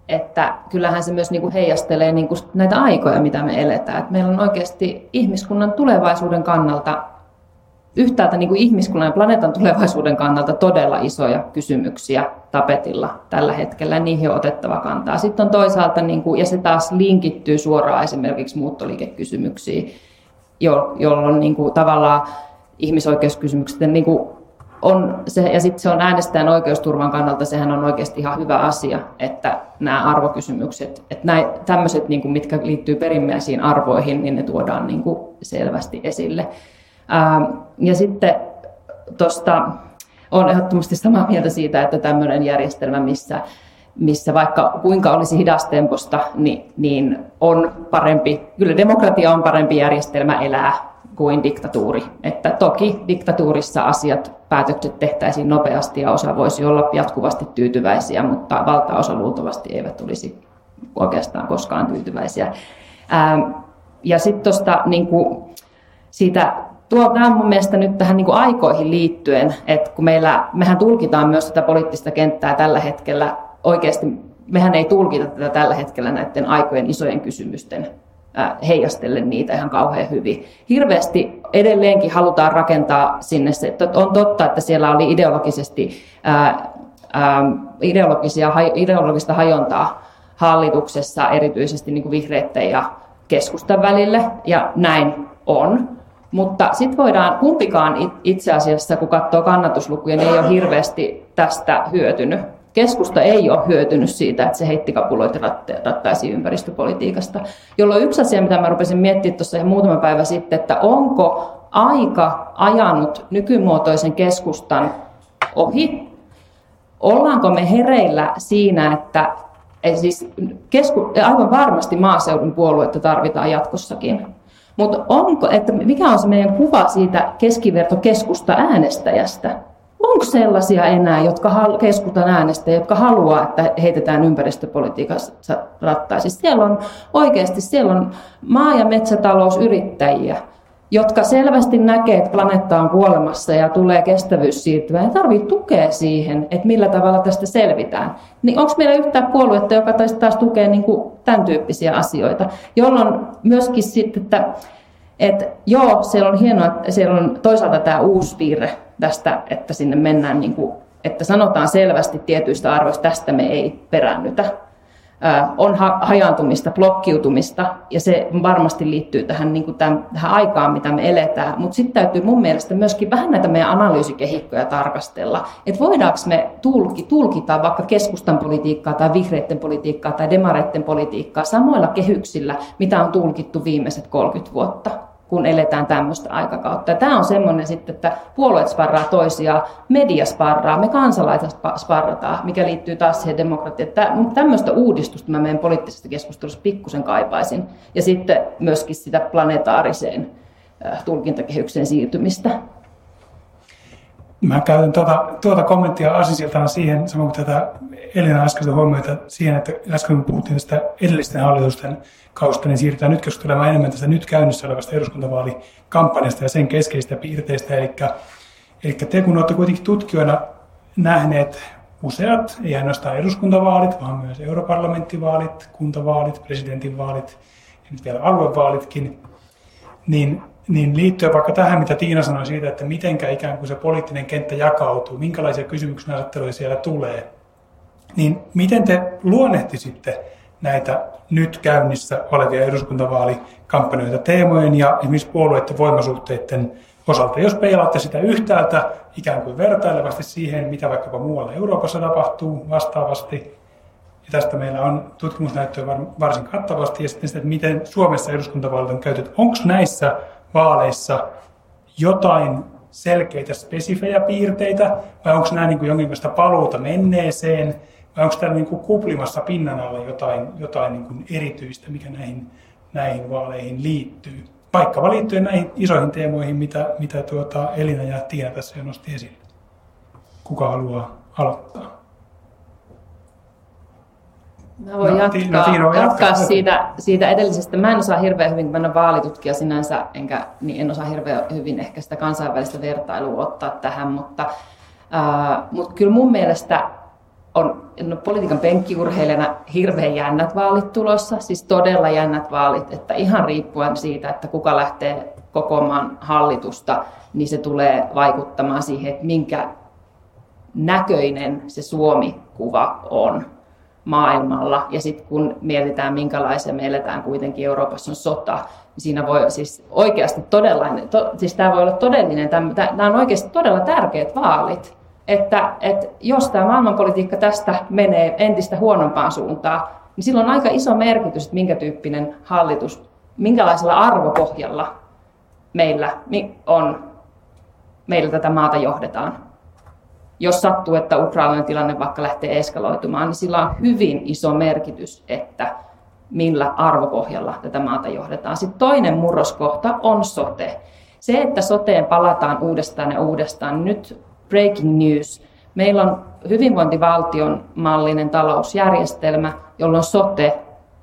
että kyllähän se myös niin kuin heijastelee niin kuin näitä aikoja, mitä me eletään. Että meillä on oikeasti ihmiskunnan tulevaisuuden kannalta, yhtäältä niin kuin ihmiskunnan ja planeetan tulevaisuuden kannalta todella isoja kysymyksiä tapetilla tällä hetkellä, niihin on otettava kantaa. Sitten on toisaalta, niin kuin, ja se taas linkittyy suoraan esimerkiksi muuttoliikekysymyksiin, jolloin niin kuin, tavallaan ihmisoikeuskysymykset niin kuin, on se, ja sitten se on äänestäjän oikeusturvan kannalta, sehän on oikeasti ihan hyvä asia, että nämä arvokysymykset, että tämmöiset, niin kuin, mitkä liittyy perimmäisiin arvoihin, niin ne tuodaan niin kuin selvästi esille. Ää, ja sitten tuosta on ehdottomasti samaa mieltä siitä, että tämmöinen järjestelmä, missä, missä vaikka kuinka olisi hidastemposta, niin, niin on parempi, kyllä demokratia on parempi järjestelmä elää kuin diktatuuri. Että toki diktatuurissa asiat, päätökset tehtäisiin nopeasti ja osa voisi olla jatkuvasti tyytyväisiä, mutta valtaosa luultavasti eivät olisi oikeastaan koskaan tyytyväisiä. Ää, ja sitten tuosta niin siitä tuo, tämä on mun mielestä nyt tähän niin kuin aikoihin liittyen, että kun meillä, mehän tulkitaan myös sitä poliittista kenttää tällä hetkellä oikeasti, mehän ei tulkita tätä tällä hetkellä näiden aikojen isojen kysymysten heijastellen niitä ihan kauhean hyvin. Hirveästi edelleenkin halutaan rakentaa sinne se, että on totta, että siellä oli ideologisesti, ää, ää, ideologisia, ideologista hajontaa hallituksessa, erityisesti niin kuin ja keskustan välille, ja näin on. Mutta sitten voidaan, kumpikaan itse asiassa, kun katsoo kannatuslukuja, niin ei ole hirveästi tästä hyötynyt. Keskusta ei ole hyötynyt siitä, että se heitti kapuloita rattaisi ympäristöpolitiikasta. Jolloin yksi asia, mitä mä rupesin miettimään tuossa ihan muutama päivä sitten, että onko aika ajanut nykymuotoisen keskustan ohi? Ollaanko me hereillä siinä, että siis kesku, aivan varmasti maaseudun puoluetta tarvitaan jatkossakin. Mutta onko, että mikä on se meidän kuva siitä keskivertokeskusta äänestäjästä? Onko sellaisia enää, jotka keskustan äänestäjä, jotka haluaa, että heitetään ympäristöpolitiikassa rattaisi? Siellä on oikeasti siellä on maa- ja metsätalousyrittäjiä, jotka selvästi näkee, että planeetta on kuolemassa ja tulee kestävyys siirtymään ja tarvitsee tukea siihen, että millä tavalla tästä selvitään. Niin onko meillä yhtään puoluetta, joka taas, taas tukee niin kuin tämän tyyppisiä asioita, jolloin myöskin sitten, että, että joo, siellä on hienoa, että siellä on toisaalta tämä uusi piirre tästä, että sinne mennään, niin kuin, että sanotaan selvästi tietyistä arvoista, tästä me ei peräännytä. On hajaantumista, blokkiutumista, ja se varmasti liittyy tähän, niin kuin tämän, tähän aikaan, mitä me eletään. Mutta sitten täytyy mun mielestä myöskin vähän näitä meidän analyysikehikkoja tarkastella, että voidaanko me tulki, tulkita vaikka keskustan politiikkaa tai vihreiden politiikkaa tai demareiden politiikkaa samoilla kehyksillä, mitä on tulkittu viimeiset 30 vuotta kun eletään tämmöistä aikakautta. Ja tämä on semmoinen sitten, että puolueet sparraa toisiaan, media sparraa, me kansalaiset sparrataan, mikä liittyy taas siihen demokratiaan. Tämmöistä uudistusta mä meidän poliittisesta keskustelussa pikkusen kaipaisin. Ja sitten myöskin sitä planetaariseen tulkintakehykseen siirtymistä. Mä käytän tuota, tuota kommenttia asisiltana siihen, samoin kuin tätä Elina äskeistä huomioita siihen, että äsken kun puhuttiin tästä edellisten hallitusten kausta, niin siirrytään nyt keskustelemaan enemmän tästä nyt käynnissä olevasta eduskuntavaalikampanjasta ja sen keskeisistä piirteistä. Eli, eli te kun olette kuitenkin tutkijoina nähneet useat, ei ainoastaan eduskuntavaalit, vaan myös europarlamenttivaalit, kuntavaalit, presidentinvaalit ja nyt vielä aluevaalitkin, niin, niin liittyen vaikka tähän, mitä Tiina sanoi siitä, että miten ikään kuin se poliittinen kenttä jakautuu, minkälaisia kysymyksen asetteluja siellä tulee, niin miten te luonnehtisitte näitä nyt käynnissä olevia eduskuntavaalikampanjoita teemojen ja esimerkiksi puolueiden voimasuhteiden osalta. Jos peilaatte sitä yhtäältä ikään kuin vertailevasti siihen, mitä vaikkapa muualla Euroopassa tapahtuu vastaavasti, ja tästä meillä on tutkimusnäyttöä varsin kattavasti, ja sitten sitä, että miten Suomessa eduskuntavaalit on käytetty. Onko näissä vaaleissa jotain selkeitä spesifejä piirteitä, vai onko nämä niin kuin jonkinlaista paluuta menneeseen, vai onko täällä niin kuin kuplimassa pinnan alla jotain, jotain niin kuin erityistä, mikä näihin, näihin vaaleihin liittyy? Vaikka liittyen näihin isoihin teemoihin, mitä, mitä tuota Elina ja Tiina tässä jo nosti esille. Kuka haluaa aloittaa? Mä voin no, jatkaa, no, jatkaa, jatkaa siitä, siitä edellisestä. Mä en osaa hirveän hyvin, kun mä en vaalitutkija sinänsä, enkä, niin en osaa hirveän hyvin ehkä sitä kansainvälistä vertailua ottaa tähän, mutta, äh, mutta kyllä mun mielestä on no, politiikan penkkiurheilijana hirveän jännät vaalit tulossa, siis todella jännät vaalit, että ihan riippuen siitä, että kuka lähtee kokoamaan hallitusta, niin se tulee vaikuttamaan siihen, että minkä näköinen se Suomi-kuva on. Maailmalla. Ja sitten kun mietitään, minkälaisia me eletään kuitenkin Euroopassa on sota, niin siinä voi siis oikeasti todella, to, siis tämä voi olla todellinen, nämä on oikeasti todella tärkeät vaalit. Että, että jos tämä maailmanpolitiikka tästä menee entistä huonompaan suuntaan, niin sillä on aika iso merkitys, että minkä tyyppinen hallitus, minkälaisella arvopohjalla meillä on, meillä tätä maata johdetaan jos sattuu, että Ukrainan tilanne vaikka lähtee eskaloitumaan, niin sillä on hyvin iso merkitys, että millä arvopohjalla tätä maata johdetaan. Sitten toinen murroskohta on sote. Se, että soteen palataan uudestaan ja uudestaan, niin nyt breaking news. Meillä on hyvinvointivaltion mallinen talousjärjestelmä, jolloin sote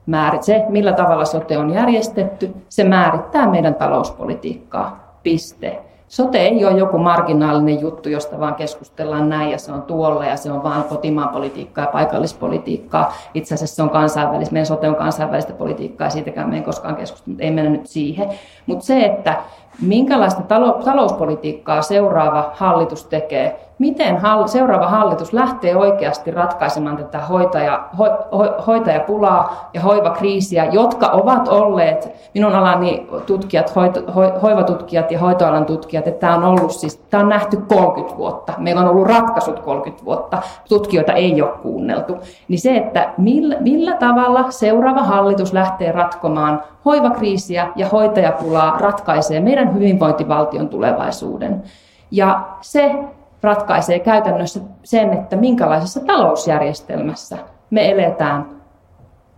määrit, se, millä tavalla sote on järjestetty, se määrittää meidän talouspolitiikkaa. Piste. Sote ei ole joku marginaalinen juttu, josta vaan keskustellaan näin ja se on tuolla ja se on vaan kotimaan politiikkaa ja paikallispolitiikkaa. Itse asiassa se on kansainvälistä, meidän sote on kansainvälistä politiikkaa ja siitäkään me ei koskaan keskustella, ei mennä nyt siihen. Mutta se, että minkälaista talouspolitiikkaa seuraava hallitus tekee, miten seuraava hallitus lähtee oikeasti ratkaisemaan tätä hoitaja, ho, ho, hoitajapulaa ja hoivakriisiä, jotka ovat olleet minun alani tutkijat, hoito, ho, hoivatutkijat ja hoitoalan tutkijat, että tämä on ollut siis, tämä on nähty 30 vuotta. Meillä on ollut ratkaisut 30 vuotta, tutkijoita ei ole kuunneltu. Niin se, että millä, millä tavalla seuraava hallitus lähtee ratkomaan hoivakriisiä ja hoitajapulaa ratkaisee meidän hyvinvointivaltion tulevaisuuden. Ja se ratkaisee käytännössä sen, että minkälaisessa talousjärjestelmässä me eletään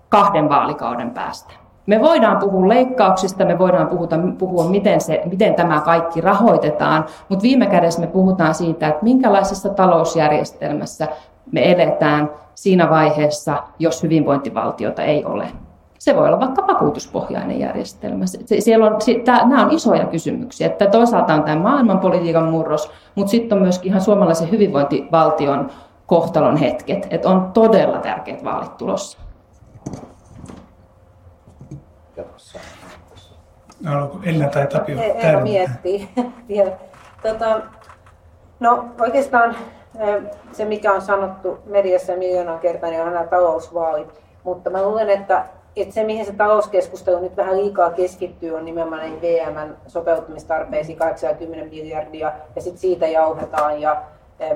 kahden vaalikauden päästä. Me voidaan puhua leikkauksista, me voidaan puhuta, puhua, miten, se, miten tämä kaikki rahoitetaan, mutta viime kädessä me puhutaan siitä, että minkälaisessa talousjärjestelmässä me eletään siinä vaiheessa, jos hyvinvointivaltiota ei ole. Se voi olla vaikka vakuutuspohjainen järjestelmä. Siellä on, nämä on isoja kysymyksiä. Että toisaalta on tämä maailmanpolitiikan murros, mutta sitten on myöskin ihan suomalaisen hyvinvointivaltion kohtalon hetket. Että on todella tärkeät vaalit tulossa. Haluatko Elina tai Tapio Eero miettii vielä. Tota, no oikeastaan se, mikä on sanottu mediassa miljoonaa kertaa, niin on nämä talousvaalit. Mutta mä luulen, että että se, mihin se talouskeskustelu nyt vähän liikaa keskittyy, on nimenomaan VMn sopeutumistarpeisiin 80 miljardia, ja sitten siitä jauhetaan, ja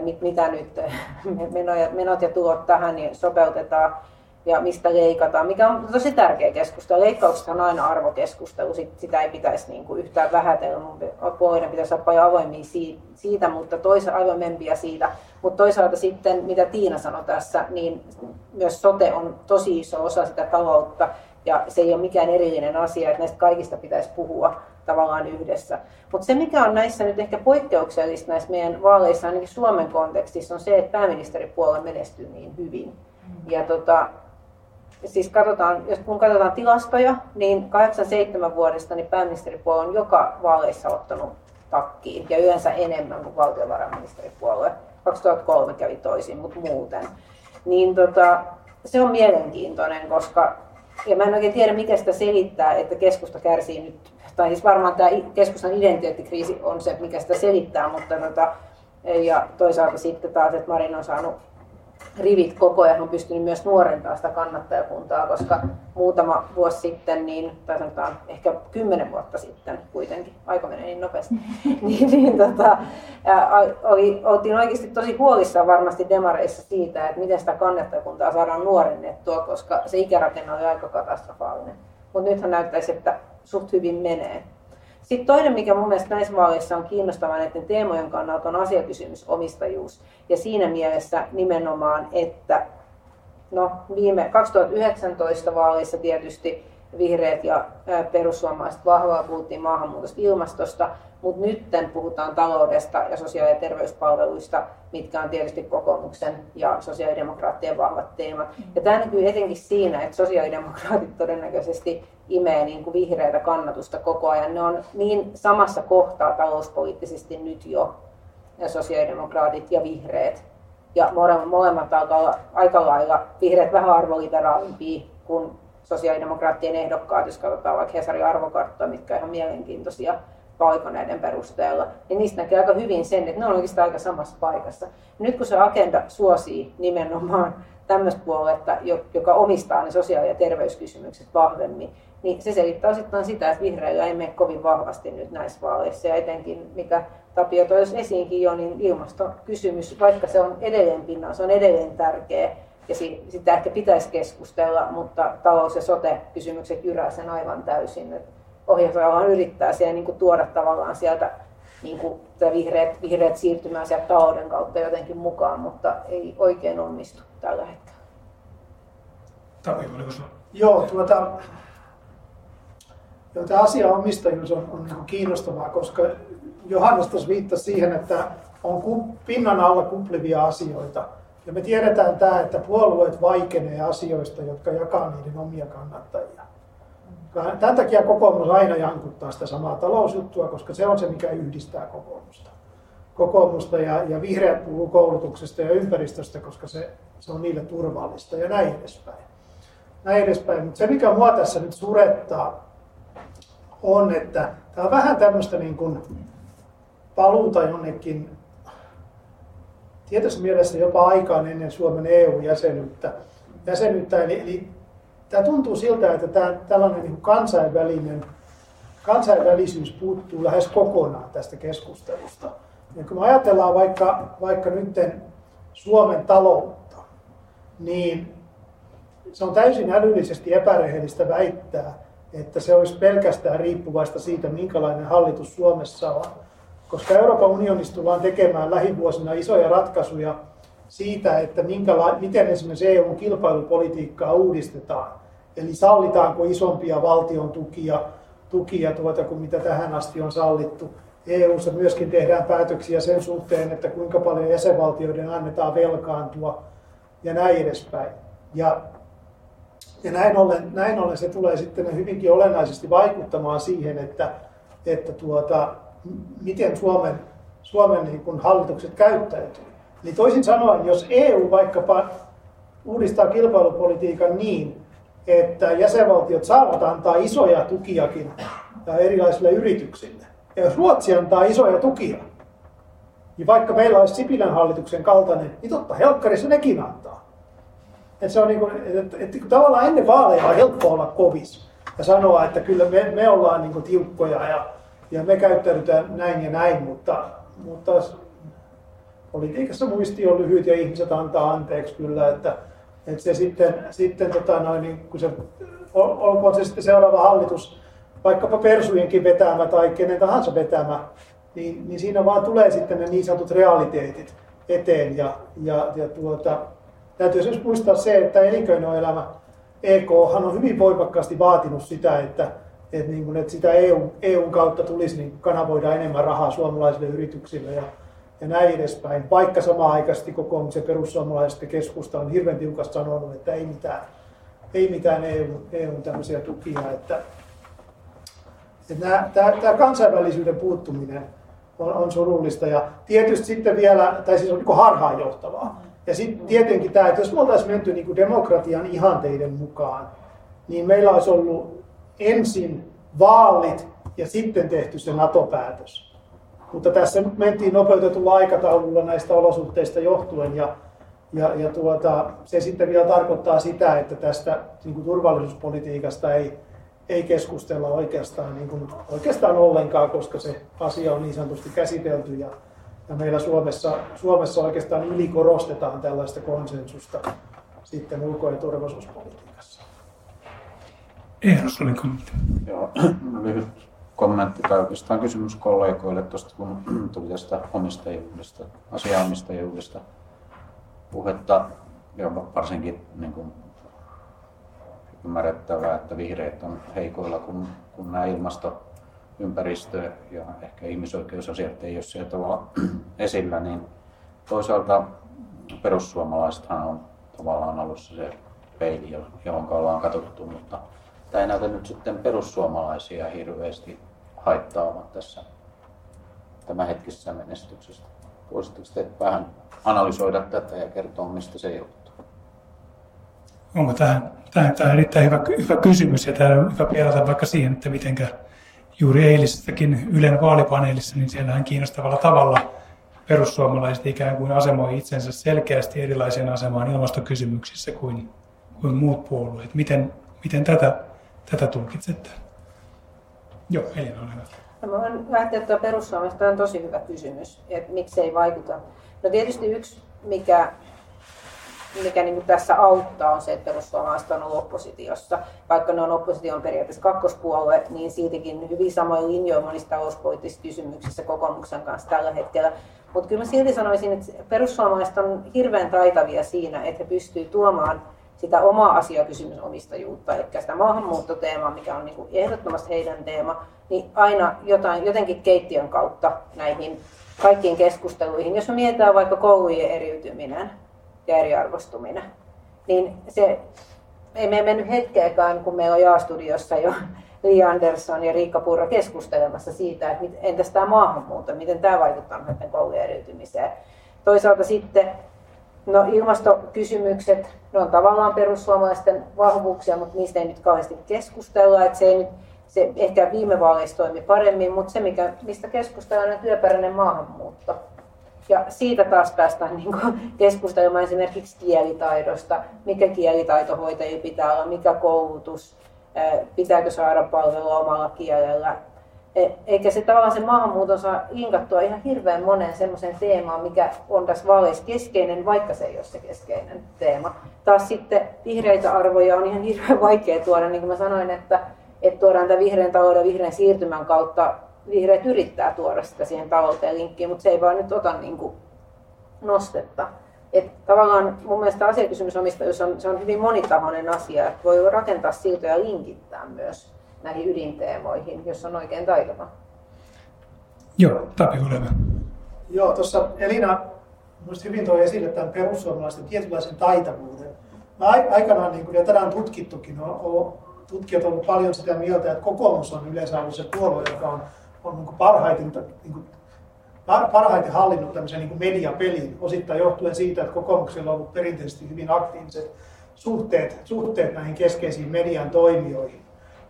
mit, mitä nyt menot ja tulot tähän niin sopeutetaan, ja mistä leikataan, mikä on tosi tärkeä keskustelu. Leikkaukset on aina arvokeskustelu, sitä ei pitäisi niin kuin yhtään vähätellä. Puolinen pitäisi olla paljon avoimia siitä, mutta toisaalta avoimempia siitä. Mutta toisaalta sitten, mitä Tiina sanoi tässä, niin myös sote on tosi iso osa sitä taloutta, ja se ei ole mikään erillinen asia, että näistä kaikista pitäisi puhua tavallaan yhdessä. Mutta se, mikä on näissä nyt ehkä poikkeuksellista näissä meidän vaaleissa, ainakin Suomen kontekstissa, on se, että pääministeripuolue menestyy niin hyvin. Ja tota, siis katsotaan, jos kun katsotaan tilastoja, niin 87 vuodesta niin pääministeripuolue on joka vaaleissa ottanut takkiin ja yleensä enemmän kuin valtiovarainministeripuolue. 2003 kävi toisin, mutta muuten. Niin tota, se on mielenkiintoinen, koska ja mä en oikein tiedä, mikä sitä selittää, että keskusta kärsii nyt, tai siis varmaan tämä keskustan identiteettikriisi on se, mikä sitä selittää, mutta tota, ja toisaalta sitten taas, että Marin on saanut rivit koko ajan on pystynyt myös nuorentaa sitä kannattajakuntaa, koska muutama vuosi sitten, niin, tai sanotaan ehkä kymmenen vuotta sitten kuitenkin, aika menee niin nopeasti, niin, niin tota, oli, oltiin oikeasti tosi huolissaan varmasti demareissa siitä, että miten sitä kannattajakuntaa saadaan nuorennettua, koska se ikärakenne oli aika katastrofaalinen. Mutta nythän näyttäisi, että suht hyvin menee. Sitten toinen, mikä mun mielestä näissä vaaleissa on kiinnostavaa näiden teemojen kannalta, on asiakysymys omistajuus. Ja siinä mielessä nimenomaan, että no, viime 2019 vaaleissa tietysti vihreät ja perussuomalaiset vahvaa puhuttiin maahanmuutosta ilmastosta, mutta nyt puhutaan taloudesta ja sosiaali- ja terveyspalveluista, mitkä on tietysti kokoomuksen ja sosiaalidemokraattien vahvat teemat. Ja tämä näkyy etenkin siinä, että sosiaalidemokraatit todennäköisesti imee niin kuin vihreitä kannatusta koko ajan. Ne on niin samassa kohtaa talouspoliittisesti nyt jo, ja sosiaalidemokraatit ja vihreät. Ja molemmat alkaa olla aika lailla vihreät vähän arvoliberaalimpia kuin sosiaalidemokraattien ehdokkaat, jos katsotaan vaikka Hesarin arvokarttoa, mitkä on ihan mielenkiintoisia paikoneiden perusteella, niin niistä näkee aika hyvin sen, että ne on oikeastaan aika samassa paikassa. Nyt kun se agenda suosii nimenomaan tämmöistä puoluetta, joka omistaa ne sosiaali- ja terveyskysymykset vahvemmin, niin se selittää osittain sitä, että vihreillä ei mene kovin vahvasti nyt näissä vaaleissa. Ja etenkin, mikä Tapio toi esiinkin jo, niin ilmastokysymys, vaikka se on edelleen pinnalla, se on edelleen tärkeä, ja sitä ehkä pitäisi keskustella, mutta talous- ja sote-kysymykset jyrää sen aivan täysin. Ohjausrauhan yrittää siellä niin kuin tuoda tavallaan sieltä niin kuin vihreät, vihreät siirtymään sieltä talouden kautta jotenkin mukaan, mutta ei oikein onnistu tällä hetkellä. Tapio, oliko? Joo, tuota, joo, tämä asia omistajuus on, on niin kiinnostavaa, koska Johannes tuossa viittasi siihen, että on pinnan alla kuplivia asioita. Ja me tiedetään tämä, että puolueet vaikenee asioista, jotka jakaa niiden omia kannattajia. Tämän takia kokoomus aina jankuttaa sitä samaa talousjuttua, koska se on se, mikä yhdistää kokoomusta. Kokoomusta ja, ja vihreät puhuu koulutuksesta ja ympäristöstä, koska se, se on niille turvallista ja näin edespäin. Näin edespäin. Mutta se, mikä mua tässä nyt surettaa, on, että tämä on vähän tämmöistä niin kuin paluuta jonnekin tietyssä mielessä jopa aikaan ennen Suomen EU-jäsenyyttä. Jäsenyyttä, eli, eli tämä tuntuu siltä, että tämä, tällainen niin kansainvälinen, kansainvälisyys puuttuu lähes kokonaan tästä keskustelusta. Ja kun me ajatellaan vaikka, vaikka nyt Suomen taloutta, niin se on täysin älyllisesti epärehellistä väittää, että se olisi pelkästään riippuvaista siitä, minkälainen hallitus Suomessa on. Koska Euroopan unionissa tullaan tekemään lähivuosina isoja ratkaisuja siitä, että minkäla- miten esimerkiksi EUn kilpailupolitiikkaa uudistetaan. Eli sallitaanko isompia valtion tukia, tukia tuota, kuin mitä tähän asti on sallittu. EUssa myöskin tehdään päätöksiä sen suhteen, että kuinka paljon jäsenvaltioiden annetaan velkaantua ja näin edespäin. Ja, ja näin, ollen, näin ollen se tulee sitten hyvinkin olennaisesti vaikuttamaan siihen, että, että tuota, miten Suomen, Suomen niin kuin hallitukset käyttäytyy. Eli toisin sanoen, jos EU vaikkapa uudistaa kilpailupolitiikan niin, että jäsenvaltiot saavat antaa isoja tukiakin erilaisille yrityksille. Ja jos Ruotsi antaa isoja tukia, niin vaikka meillä olisi Sipilän hallituksen kaltainen, niin totta helkkarissa nekin antaa. Et se on niin kuin, että, että, että tavallaan ennen vaaleja on helppo olla kovis ja sanoa, että kyllä me, me ollaan niin kuin tiukkoja ja, ja me käyttäydytään näin ja näin, mutta, mutta politiikassa muisti on lyhyt ja ihmiset antaa anteeksi kyllä, että että se sitten, sitten tota noin, niin kun se, olkoon se sitten seuraava hallitus, vaikkapa persujenkin vetämä tai kenen tahansa vetämä, niin, niin siinä vaan tulee sitten ne niin sanotut realiteetit eteen. Ja, ja, ja tuota, täytyy myös muistaa se, että elinkeinoelämä, EK on hyvin voimakkaasti vaatinut sitä, että, että, niin kuin, että sitä EU, EUn kautta tulisi niin kanavoida enemmän rahaa suomalaisille yrityksille. Ja, ja näin edespäin. Vaikka samaan aikaisesti kokoomus ja perussuomalaiset keskusta on hirveän tiukasti sanonut, että ei mitään, ei mitään EU, EUn tämmöisiä tukia. Että, että nämä, tämä, tämä kansainvälisyyden puuttuminen on, on surullista ja tietysti sitten vielä, tai siis on niin harhaanjohtavaa. Ja sitten tietenkin tämä, että jos me oltaisiin menty niin demokratian ihanteiden mukaan, niin meillä olisi ollut ensin vaalit ja sitten tehty se NATO-päätös. Mutta tässä nyt mentiin nopeutetulla aikataululla näistä olosuhteista johtuen ja, ja, ja tuota, se sitten vielä tarkoittaa sitä, että tästä niin kuin turvallisuuspolitiikasta ei, ei keskustella oikeastaan, niin kuin, oikeastaan ollenkaan, koska se asia on niin sanotusti käsitelty ja, ja meillä Suomessa, Suomessa oikeastaan ylikorostetaan tällaista konsensusta sitten ulko- ja turvallisuuspolitiikassa. Eeros oli kommentti. Joo, lyhyt kommentti tai oikeastaan kysymys kollegoille tuosta, kun tuli tästä omistajuudesta, asiaomistajuudesta puhetta, ja varsinkin niin kuin, ymmärrettävää, että vihreät on heikoilla, kun, kun nämä ilmasto, ympäristö ja ehkä ihmisoikeusasiat ei ole siellä tavalla esillä, niin toisaalta perussuomalaisethan on tavallaan alussa se peili, johon ollaan katsottu, mutta tämä ei näytä nyt sitten perussuomalaisia hirveästi haittaavat tässä tämänhetkisessä menestyksessä. Voisitteko te vähän analysoida tätä ja kertoa, mistä se johtuu? Onko tähän, tähän, tähän erittäin hyvä, hyvä kysymys ja tämä on hyvä pelata vaikka siihen, että miten juuri eilisestäkin Ylen vaalipaneelissa, niin siellähän kiinnostavalla tavalla perussuomalaiset ikään kuin asemoi itsensä selkeästi erilaiseen asemaan ilmastokysymyksissä kuin, kuin muut puolueet. Miten, miten tätä, tätä tulkitsette? Joo, Elina, ole hyvä. No, mä voin lähteä tuo perussuomalaisesta on tosi hyvä kysymys, että miksi ei vaikuta. No tietysti yksi, mikä, mikä niin tässä auttaa, on se, että perussuomalaiset on ollut oppositiossa. Vaikka ne on opposition periaatteessa kakkospuolue, niin siitäkin hyvin samoin linjoin monissa talouspoliittisissa kysymyksissä kokoomuksen kanssa tällä hetkellä. Mutta kyllä mä silti sanoisin, että perussuomalaiset on hirveän taitavia siinä, että he pystyvät tuomaan sitä omaa asiakysymysomistajuutta, eli sitä maahanmuuttoteemaa, mikä on niin kuin ehdottomasti heidän teema, niin aina jotain, jotenkin keittiön kautta näihin kaikkiin keskusteluihin. Jos me mietitään vaikka koulujen eriytyminen ja eriarvostuminen, niin se ei me mennyt hetkeäkään, kun meillä on Jaastudiossa jo Li Andersson ja Riikka Purra keskustelemassa siitä, että entäs tämä maahanmuutto, miten tämä vaikuttaa näiden koulujen eriytymiseen. Toisaalta sitten No ilmastokysymykset, ne on tavallaan perussuomalaisten vahvuuksia, mutta niistä ei nyt kauheasti keskustella. Että se, ei nyt, se ehkä viime vaaleissa toimi paremmin, mutta se, mikä, mistä keskustellaan, on työperäinen maahanmuutto. Ja siitä taas päästään niin kuin, keskustelemaan esimerkiksi kielitaidosta, mikä kielitaitohoitaja pitää olla, mikä koulutus, pitääkö saada palvelua omalla kielellä, E, eikä se tavallaan se maahanmuuton saa linkattua ihan hirveän moneen semmoiseen teemaan, mikä on tässä vaaleissa keskeinen, vaikka se ei ole se keskeinen teema. Taas sitten vihreitä arvoja on ihan hirveän vaikea tuoda, niin kuin mä sanoin, että, että tuodaan tämän vihreän talouden vihreän siirtymän kautta, vihreät yrittää tuoda sitä siihen talouteen linkkiin, mutta se ei vaan nyt ota niin kuin nostetta. Et tavallaan mun mielestä asiakysymysomistajuus on, se on hyvin monitahoinen asia, että voi rakentaa siltoja ja linkittää myös näihin ydinteemoihin, jos on oikein taitava. Joo, Tapi Oleva. Joo, tuossa Elina minusta hyvin toi esille tämän perussuomalaisten tietynlaisen taitavuuden. Mä aikanaan, niin kuin ja tänään tutkittukin, on, on, tutkijat ovat paljon sitä mieltä, että kokoomus on yleensä ollut se puolue, joka on, on niin parhaiten, niin kuin, parhaiten hallinnut tämmöisen niin mediapelin, osittain johtuen siitä, että kokoomuksella on ollut perinteisesti hyvin aktiiviset suhteet, suhteet näihin keskeisiin median toimijoihin.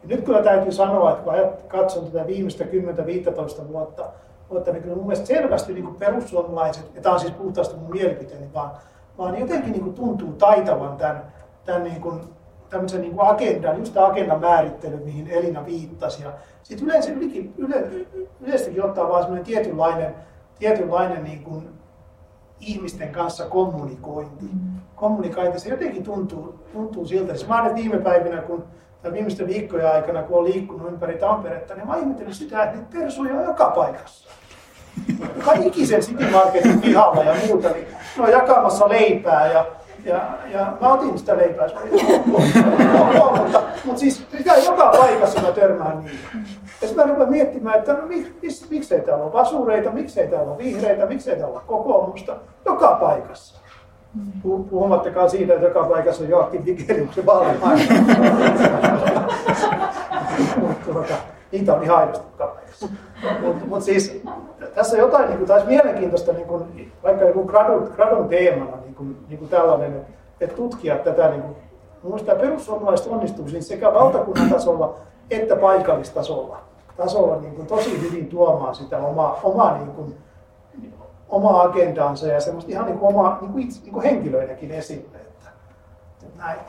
Ja nyt kyllä täytyy sanoa, että kun katson tätä viimeistä 10-15 vuotta, vuotta niin kyllä mun mielestä selvästi niin perussuomalaiset, ja tämä on siis puhtaasti mun mielipiteeni, vaan, vaan jotenkin niin kuin tuntuu taitavan tämän, tämän niin kuin, tämmöisen niin kuin agendan, just tämä agendan määrittely, mihin Elina viittasi. Ja sitten yleensä ylikin, yle, yleistäkin ottaa vaan semmoinen tietynlainen, tietynlainen niin kuin ihmisten kanssa kommunikointi. Kommunikointi, se jotenkin tuntuu, tuntuu siltä. Siis mä olen viime päivinä, kun tai viimeisten viikkojen aikana, kun olen liikkunut ympäri Tamperetta, niin mä ihmettelin sitä, että niitä persuja on joka paikassa. Joka ikisen City Marketin pihalla ja muuta, niin ne on jakamassa leipää ja, ja, ja mä otin sitä leipää. mutta, mutta siis mikä joka paikassa mä törmään niin. Ja sitten mä rupean miettimään, että no, mik, mik, miksei täällä ole vasureita, miksei täällä ole vihreitä, miksei täällä ole kokoomusta. Joka paikassa. Puhumattakaan siitä, että joka paikassa on Joakim Vigeliuksen vaalimainen. niitä on ihan aidosti kapeissa. Mutta mut siis tässä on jotain niin kuin, taas mielenkiintoista, niin kuin, vaikka joku gradun, gradun teemana niin kuin, niin kuin tällainen, että tutkia tätä. Niin kuin, Mielestäni perussuomalaiset onnistuu siis sekä valtakunnan tasolla että paikallistasolla tasolla niin kuin, tosi hyvin tuomaan sitä omaa, omaa niin kuin, omaa agendaansa ja semmoista ihan niin kuin omaa niin kuin itse, niin kuin henkilöidenkin esille. Että, että näin.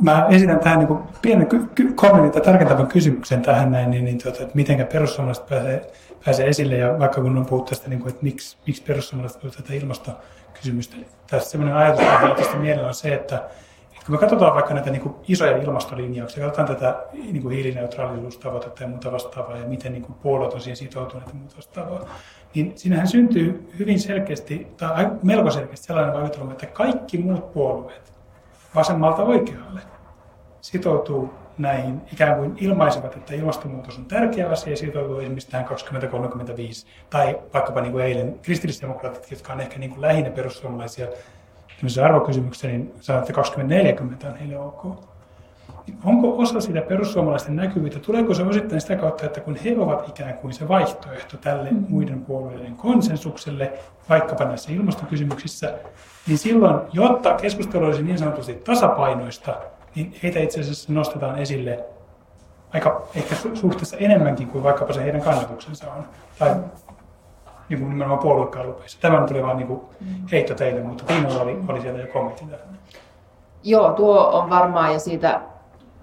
Mä esitän tähän niin pienen kommentin tai tarkentavan kysymyksen tähän näin, niin, niin tuota, että miten perussuomalaiset pääsee, pääsee esille ja vaikka kun on puhuttu tästä, niin kuin, että miksi, miksi perussuomalaiset on tätä ilmastokysymystä. Tässä sellainen ajatus tästä mielellä on se, että, että kun me katsotaan vaikka näitä niin kuin isoja ilmastolinjauksia, katsotaan tätä niin kuin hiilineutraalisuustavoitetta ja muuta vastaavaa ja miten niin kuin puolueet on siihen sitoutuneet ja muuta vastaavaa, niin siinähän syntyy hyvin selkeästi, tai melko selkeästi sellainen vaikutelma, että kaikki muut puolueet vasemmalta oikealle sitoutuu näihin, ikään kuin ilmaisevat, että ilmastonmuutos on tärkeä asia ja sitoutuu esimerkiksi tähän 2035. Tai vaikkapa niin kuin eilen kristillisdemokraatit, jotka on ehkä niin kuin lähinnä perussuomalaisia arvokysymyksiä, niin sanoo, että 2040 on heille ok onko osa sitä perussuomalaisten näkyvyyttä, tuleeko se osittain sitä kautta, että kun he ovat ikään kuin se vaihtoehto tälle mm. muiden puolueiden konsensukselle, vaikkapa näissä ilmastokysymyksissä, niin silloin, jotta keskustelu olisi niin sanotusti tasapainoista, niin heitä itse asiassa nostetaan esille aika ehkä suhteessa enemmänkin kuin vaikkapa se heidän kannatuksensa on. Tai niin kuin nimenomaan puoluekallupeissa. Tämä nyt oli vain niin kuin heitto teille, mutta Tiinalla oli, oli siellä jo kommentti tähän. Joo, tuo on varmaan ja siitä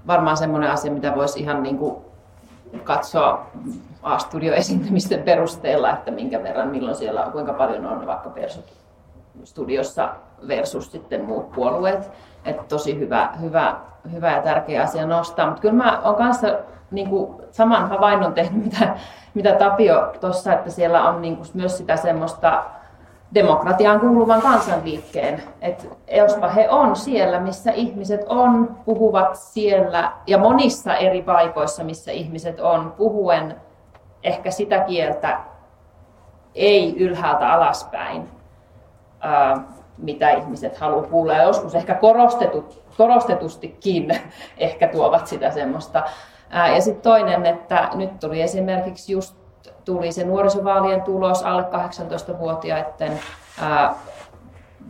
varmaan semmoinen asia, mitä voisi ihan niin kuin katsoa A-studio-esiintymisten perusteella, että minkä verran, milloin siellä on, kuinka paljon on vaikka persut studiossa versus sitten muut puolueet. Että tosi hyvä, hyvä, hyvä ja tärkeä asia nostaa. Mutta kyllä mä oon kanssa niin kuin saman havainnon tehnyt, mitä, mitä Tapio tuossa, että siellä on niin kuin myös sitä semmoista demokratiaan kuuluvan kansanliikkeen. Että jospa he on siellä, missä ihmiset on, puhuvat siellä ja monissa eri paikoissa, missä ihmiset on, puhuen ehkä sitä kieltä ei ylhäältä alaspäin, mitä ihmiset haluaa kuulla. Ja joskus ehkä korostetut, korostetustikin ehkä tuovat sitä semmoista. Ja sitten toinen, että nyt tuli esimerkiksi just tuli se nuorisovaalien tulos alle 18-vuotiaiden ää,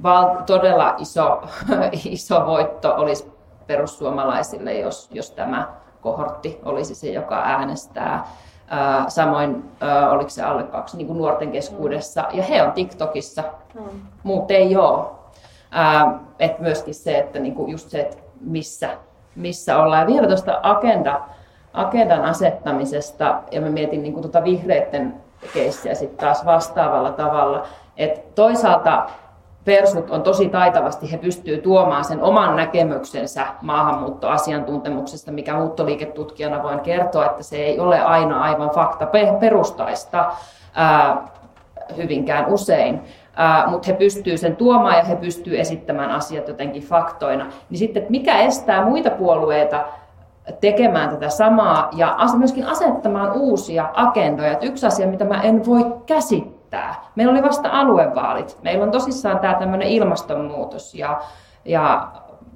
val, todella iso, iso voitto olisi perussuomalaisille, jos, jos tämä kohortti olisi se, joka äänestää. Ää, samoin ää, oliko se alle kaksi niin kuin nuorten keskuudessa, ja he on TikTokissa, mm. muut ei ole. Ää, et myöskin se, että niin kuin just se, että missä, missä ollaan. Ja vielä tuosta agenda, agendan asettamisesta, ja mä mietin niin kuin tuota vihreiden keissiä sitten taas vastaavalla tavalla, että toisaalta persut on tosi taitavasti, he pystyvät tuomaan sen oman näkemyksensä maahanmuuttoasiantuntemuksesta, mikä muuttoliiketutkijana voin kertoa, että se ei ole aina aivan fakta perustaista ää, hyvinkään usein. mutta he pystyvät sen tuomaan ja he pystyvät esittämään asiat jotenkin faktoina. Niin sitten, mikä estää muita puolueita tekemään tätä samaa ja myöskin asettamaan uusia agendoja. Että yksi asia, mitä mä en voi käsittää, meillä oli vasta aluevaalit, meillä on tosissaan tämä tämmöinen ilmastonmuutos ja, ja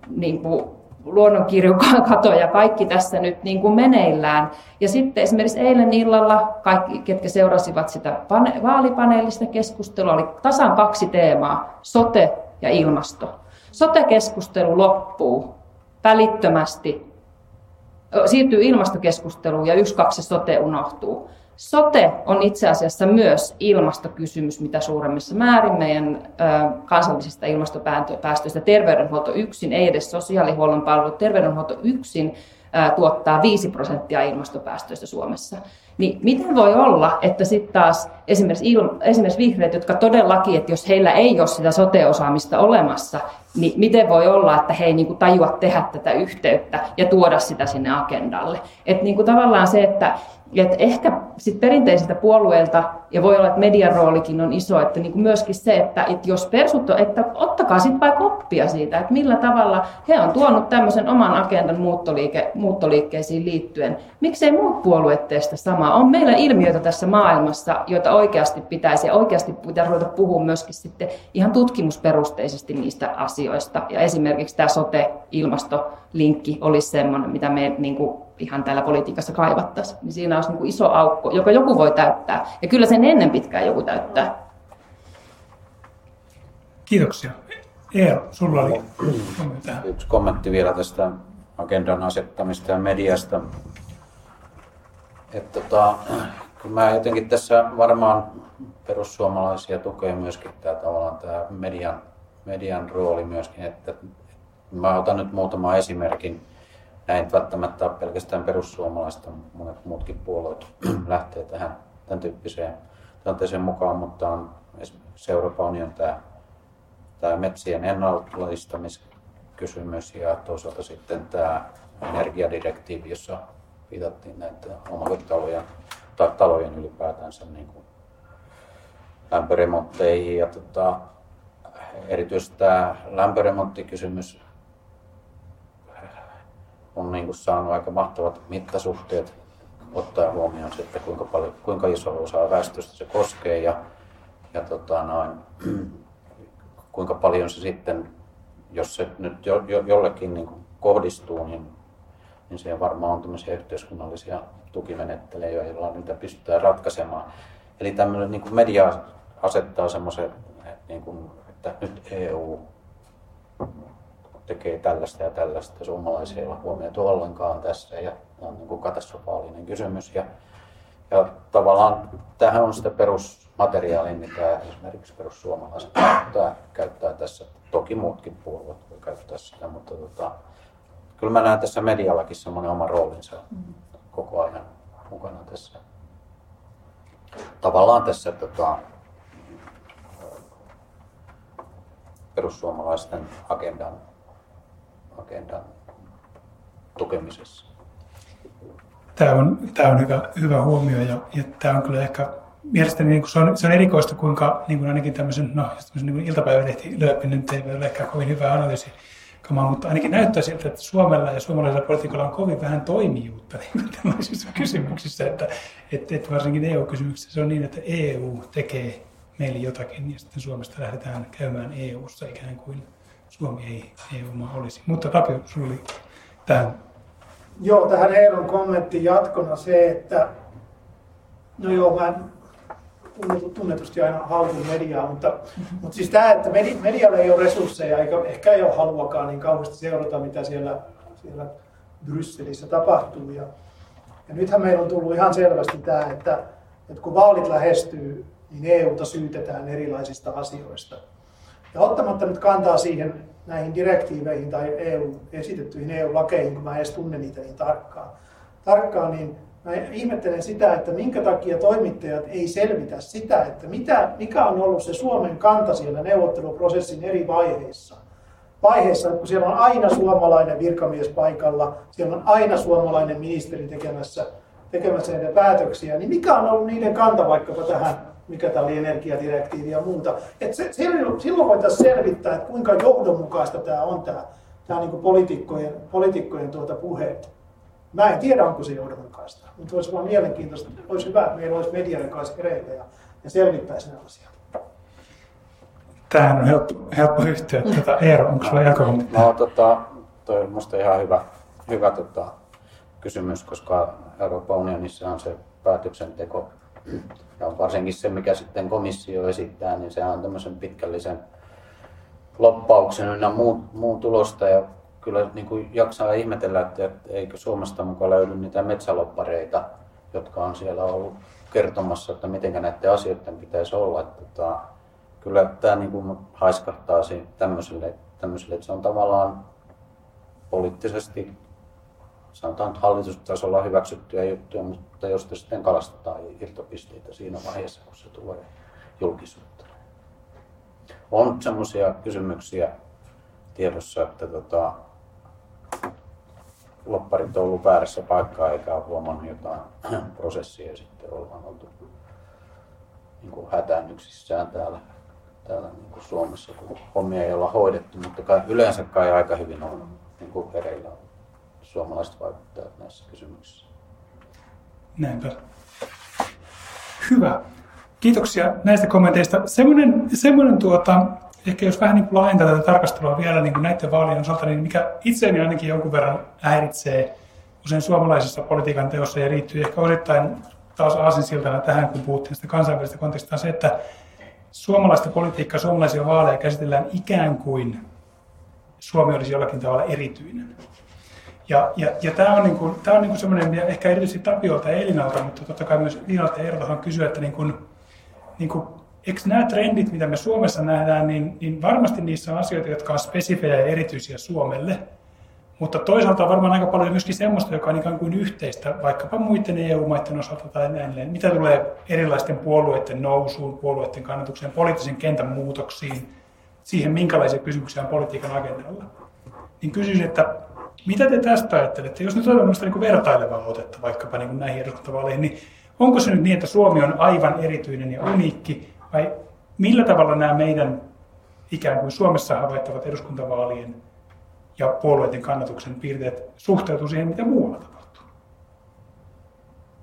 niin kuin luonnonkirjokato ja kaikki tässä nyt niin kuin meneillään. Ja sitten esimerkiksi eilen illalla kaikki, ketkä seurasivat sitä pane- vaalipaneelista keskustelua, oli tasan kaksi teemaa, sote ja ilmasto. Sote-keskustelu loppuu välittömästi siirtyy ilmastokeskusteluun ja yksi, kaksi sote unohtuu. Sote on itse asiassa myös ilmastokysymys, mitä suuremmissa määrin meidän kansallisista ilmastopäästöistä. Terveydenhuolto yksin, ei edes sosiaalihuollon palvelut, terveydenhuolto yksin tuottaa 5 prosenttia ilmastopäästöistä Suomessa. Niin miten voi olla, että sitten taas esimerkiksi, il, esimerkiksi vihreät, jotka todellakin, että jos heillä ei ole sitä sote-osaamista olemassa, niin miten voi olla, että he ei niin tajua tehdä tätä yhteyttä ja tuoda sitä sinne agendalle. Että niin tavallaan se, että et ehkä sit perinteisiltä puolueilta, ja voi olla, että median roolikin on iso, että niin kuin myöskin se, että, että jos persut on, että ottakaa sitten vaikka oppia siitä, että millä tavalla he on tuonut tämmöisen oman agendan muuttoliike, muuttoliikkeisiin liittyen. Miksei muut puolueet tee sitä samaa? On meillä ilmiöitä tässä maailmassa, joita oikeasti pitäisi, ja oikeasti pitäisi ruveta puhua myöskin sitten ihan tutkimusperusteisesti niistä asioista. Ja esimerkiksi tämä sote-ilmastolinkki olisi semmoinen, mitä me niin kuin ihan täällä politiikassa kaivattaisiin, niin siinä olisi niin iso aukko, joka joku voi täyttää. Ja kyllä sen ennen pitkään joku täyttää. Kiitoksia. Eero, sulla oli. Yksi kommentti vielä tästä agendan asettamista ja mediasta. Että tota, kun mä jotenkin tässä varmaan perussuomalaisia tukee myöskin tämä tavallaan tämä median, median rooli myöskin, että mä otan nyt muutaman esimerkin näin välttämättä ole pelkästään perussuomalaista, monet muutkin puolueet lähtee tähän tämän tyyppiseen tilanteeseen mukaan, mutta on esimerkiksi Euroopan union tämä, tämä metsien ennallistamiskysymys ja toisaalta sitten tämä energiadirektiivi, jossa viitattiin näitä omakotitalojen tai talojen ylipäätänsä niin kuin lämpöremontteihin. Ja tota, erityisesti tämä lämpöremonttikysymys on niin kuin saanut aika mahtavat mittasuhteet ottaa huomioon että kuinka, paljon, kuinka iso osa väestöstä se koskee ja, ja tota noin, kuinka paljon se sitten, jos se nyt jo, jo, jollekin niin kuin kohdistuu, niin, niin se varmaan on tämmöisiä yhteiskunnallisia tukimenettelyjä, joilla niitä pystytään ratkaisemaan. Eli tämmöinen niin kuin media asettaa semmoisen, niin kuin, että nyt EU tekee tällaista ja tällaista. Suomalaisia ei ole huomioitu ollenkaan tässä ja on niin kuin katastrofaalinen kysymys. Ja, Ja tavallaan tähän on sitä perusmateriaalia, mitä esimerkiksi perussuomalaiset käyttää, käyttää tässä. Toki muutkin puolueet voi käyttää sitä, mutta tota, kyllä mä näen tässä mediallakin semmoinen oma roolinsa koko ajan mukana tässä. Tavallaan tässä tota, perussuomalaisten agendan, agendan tukemisessa. Tämä on, tämä on hyvä, hyvä huomio ja, ja tämä on kyllä ehkä mielestäni niin kuin se, on, se on erikoista, kuinka niin kuin ainakin tämmöisen, no, tämmöisen niin iltapäivälehti lööpinen ei ole ehkä kovin hyvä analyysi, mutta ainakin näyttää siltä, että Suomella ja suomalaisella politiikalla on kovin vähän toimijuutta niin tällaisissa kysymyksissä, että, että, että varsinkin EU-kysymyksissä se on niin, että EU tekee meille jotakin ja sitten Suomesta lähdetään käymään EU-ssa ikään kuin Suomi ei EU-maa olisi. Mutta Tapio, sinulla oli tähän. Joo, tähän Eeron kommentin jatkona se, että no joo, mä tunnetusti aina haukun mediaa, mutta, mutta siis tämä, että medialla ei ole resursseja eikä ehkä ei ole haluakaan niin kauheasti seurata, mitä siellä, siellä Brysselissä tapahtuu. Ja, ja nythän meillä on tullut ihan selvästi tämä, että, että kun vaalit lähestyy, niin EUta syytetään erilaisista asioista. Ja ottamatta nyt kantaa siihen näihin direktiiveihin tai EU, esitettyihin EU-lakeihin, kun mä en edes tunne niitä niin tarkkaan, tarkkaan niin Mä ihmettelen sitä, että minkä takia toimittajat ei selvitä sitä, että mitä, mikä on ollut se Suomen kanta siellä neuvotteluprosessin eri vaiheissa. Vaiheissa, kun siellä on aina suomalainen virkamies paikalla, siellä on aina suomalainen ministeri tekemässä, tekemässä näitä päätöksiä, niin mikä on ollut niiden kanta vaikkapa tähän, mikä tämä oli energiadirektiivi ja muuta. Et se, silloin voitaisiin selvittää, että kuinka johdonmukaista tämä on tämä, tämä niin poliitikkojen, poliitikkojen tuota puheet. Mä en tiedä, onko se johdonmukaista, mutta olisi vaan mielenkiintoista. Olisi hyvä, että meillä olisi median kanssa hereillä ja, ja selvittäisi nämä asiat. Tähän on helppo, helppo yhtyä. Tota, Eero, onko sinulla jatkokommentti? No, tota, toi on minusta ihan hyvä, hyvä tota, kysymys, koska Euroopan unionissa on se päätöksenteko, ja varsinkin se, mikä sitten komissio esittää, niin se on tämmöisen pitkällisen loppauksen ynnä muun, muun tulosta. Ja kyllä niin kuin jaksaa ihmetellä, että eikö Suomesta mukaan löydy niitä metsäloppareita, jotka on siellä ollut kertomassa, että miten näiden asioiden pitäisi olla. Että, että tota, kyllä tämä niin kuin haiskahtaa tämmöiselle, tämmöiselle, että se on tavallaan poliittisesti sanotaan hallitustasolla hyväksyttyjä juttuja, mutta jos sitten kalastetaan irtopisteitä siinä vaiheessa, kun se tulee julkisuutta. On semmoisia kysymyksiä tiedossa, että tota, lopparit on ollut väärässä paikkaa eikä ole huomannut jotain prosessia ja sitten ollaan oltu niin kuin hätäännyksissään täällä, täällä niin kuin Suomessa, kun hommia ei olla hoidettu, mutta kai, yleensä kai aika hyvin on niin kuin hereillä suomalaiset vaikuttajat näissä kysymyksissä. Näinpä. Hyvä. Kiitoksia näistä kommenteista. Semmoinen, semmoinen tuota, ehkä jos vähän niin laajentaa tätä tarkastelua vielä niin kuin näiden vaalien osalta, niin mikä itseäni ainakin jonkun verran häiritsee usein suomalaisessa politiikan teossa ja liittyy ehkä osittain taas aasinsiltana tähän, kun puhuttiin sitä kansainvälistä kontekstista, on se, että suomalaista politiikkaa, suomalaisia vaaleja käsitellään ikään kuin Suomi olisi jollakin tavalla erityinen. Ja, ja, ja tämä on, niin kuin, tämä on niin kuin semmoinen, ehkä erityisesti Tapiolta ja Elinalta, mutta totta kai myös Liinalta ja Eerolta kysyä, että niin kuin, niin eikö nämä trendit, mitä me Suomessa nähdään, niin, niin varmasti niissä on asioita, jotka on spesifejä ja erityisiä Suomelle. Mutta toisaalta on varmaan aika paljon myöskin semmoista, joka on ikään kuin yhteistä vaikkapa muiden EU-maiden osalta tai näin. Mitä tulee erilaisten puolueiden nousuun, puolueiden kannatukseen, poliittisen kentän muutoksiin, siihen minkälaisia kysymyksiä on politiikan agendalla. Niin kysyisin, että mitä te tästä ajattelette? Jos nyt on niin vertailevaa otetta vaikkapa niin näihin eduskuntavaaleihin, niin onko se nyt niin, että Suomi on aivan erityinen ja uniikki, vai millä tavalla nämä meidän ikään kuin Suomessa havaittavat eduskuntavaalien ja puolueiden kannatuksen piirteet suhteutuu siihen, mitä muualla tapahtuu?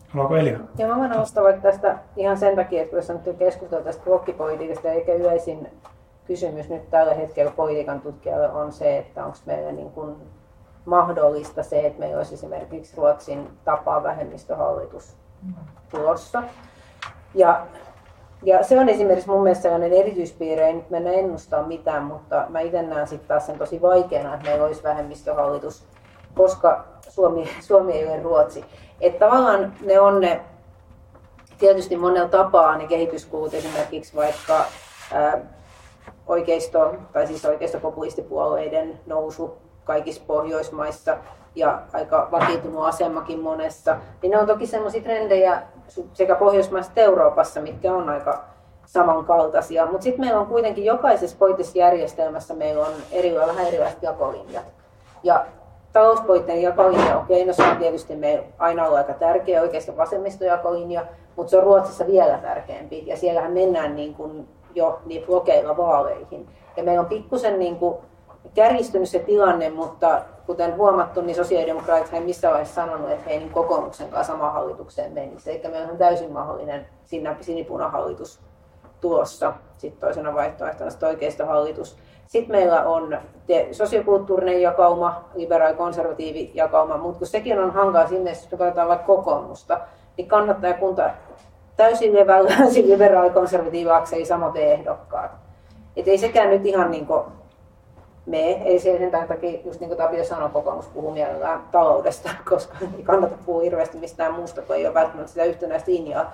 Haluaako Elina? Ja mä voin nostaa vaikka tästä ihan sen takia, että tässä nyt keskustelua tästä blokkipolitiikasta, eikä yleisin kysymys nyt tällä hetkellä politiikan tutkijalle on se, että onko meillä niin kuin mahdollista se, että meillä olisi esimerkiksi Ruotsin tapaa vähemmistöhallitus tulossa. Ja ja se on esimerkiksi mun mielestä sellainen erityispiirre, ei nyt mennä ennustaa mitään, mutta mä itse näen sitten taas sen tosi vaikeana, että meillä olisi vähemmistöhallitus, koska Suomi, Suomi ei ole Ruotsi. Että tavallaan ne on ne tietysti monella tapaa ne kehityskulut esimerkiksi vaikka ää, oikeisto, tai siis oikeistopopulistipuolueiden nousu kaikissa Pohjoismaissa ja aika vakiintunut asemakin monessa, niin ne on toki sellaisia trendejä sekä Pohjoismaissa että Euroopassa, mitkä on aika samankaltaisia. Mutta sitten meillä on kuitenkin jokaisessa poliittisessa meillä on eri, vähän erilaiset jakolinjat. Ja talouspoliittinen jakolinja, okei, no se on tietysti meillä aina ollut aika tärkeä oikeastaan vasemmistojakolinja, mutta se on Ruotsissa vielä tärkeämpi. Ja siellähän mennään niin kuin jo niin blokeilla vaaleihin. Ja meillä on pikkusen niin kuin kärjistynyt se tilanne, mutta kuten huomattu, niin sosiaalidemokraatit ei missään vaiheessa sanonut, että he ei niin kokoomuksen kanssa samaan hallitukseen menisi. Eikä meillä on täysin mahdollinen sinipunahallitus tulossa sitten toisena vaihtoehtona oikeistohallitus. Sitten meillä on sosiokulttuurinen jakauma, liberaali-konservatiivi jakauma, mutta kun sekin on hankala sinne, jos katsotaan vaikka kokoomusta, niin kannattaa kunta täysin liberaali-konservatiivi samat ehdokkaat. Et ei sekään nyt ihan niin kuin me, ei se sen takia, just niin kuin Tapio sanoi, kokoomus puhuu mielellään taloudesta, koska ei kannata puhua hirveästi mistään muusta, kun ei ole välttämättä sitä yhtenäistä linjaa.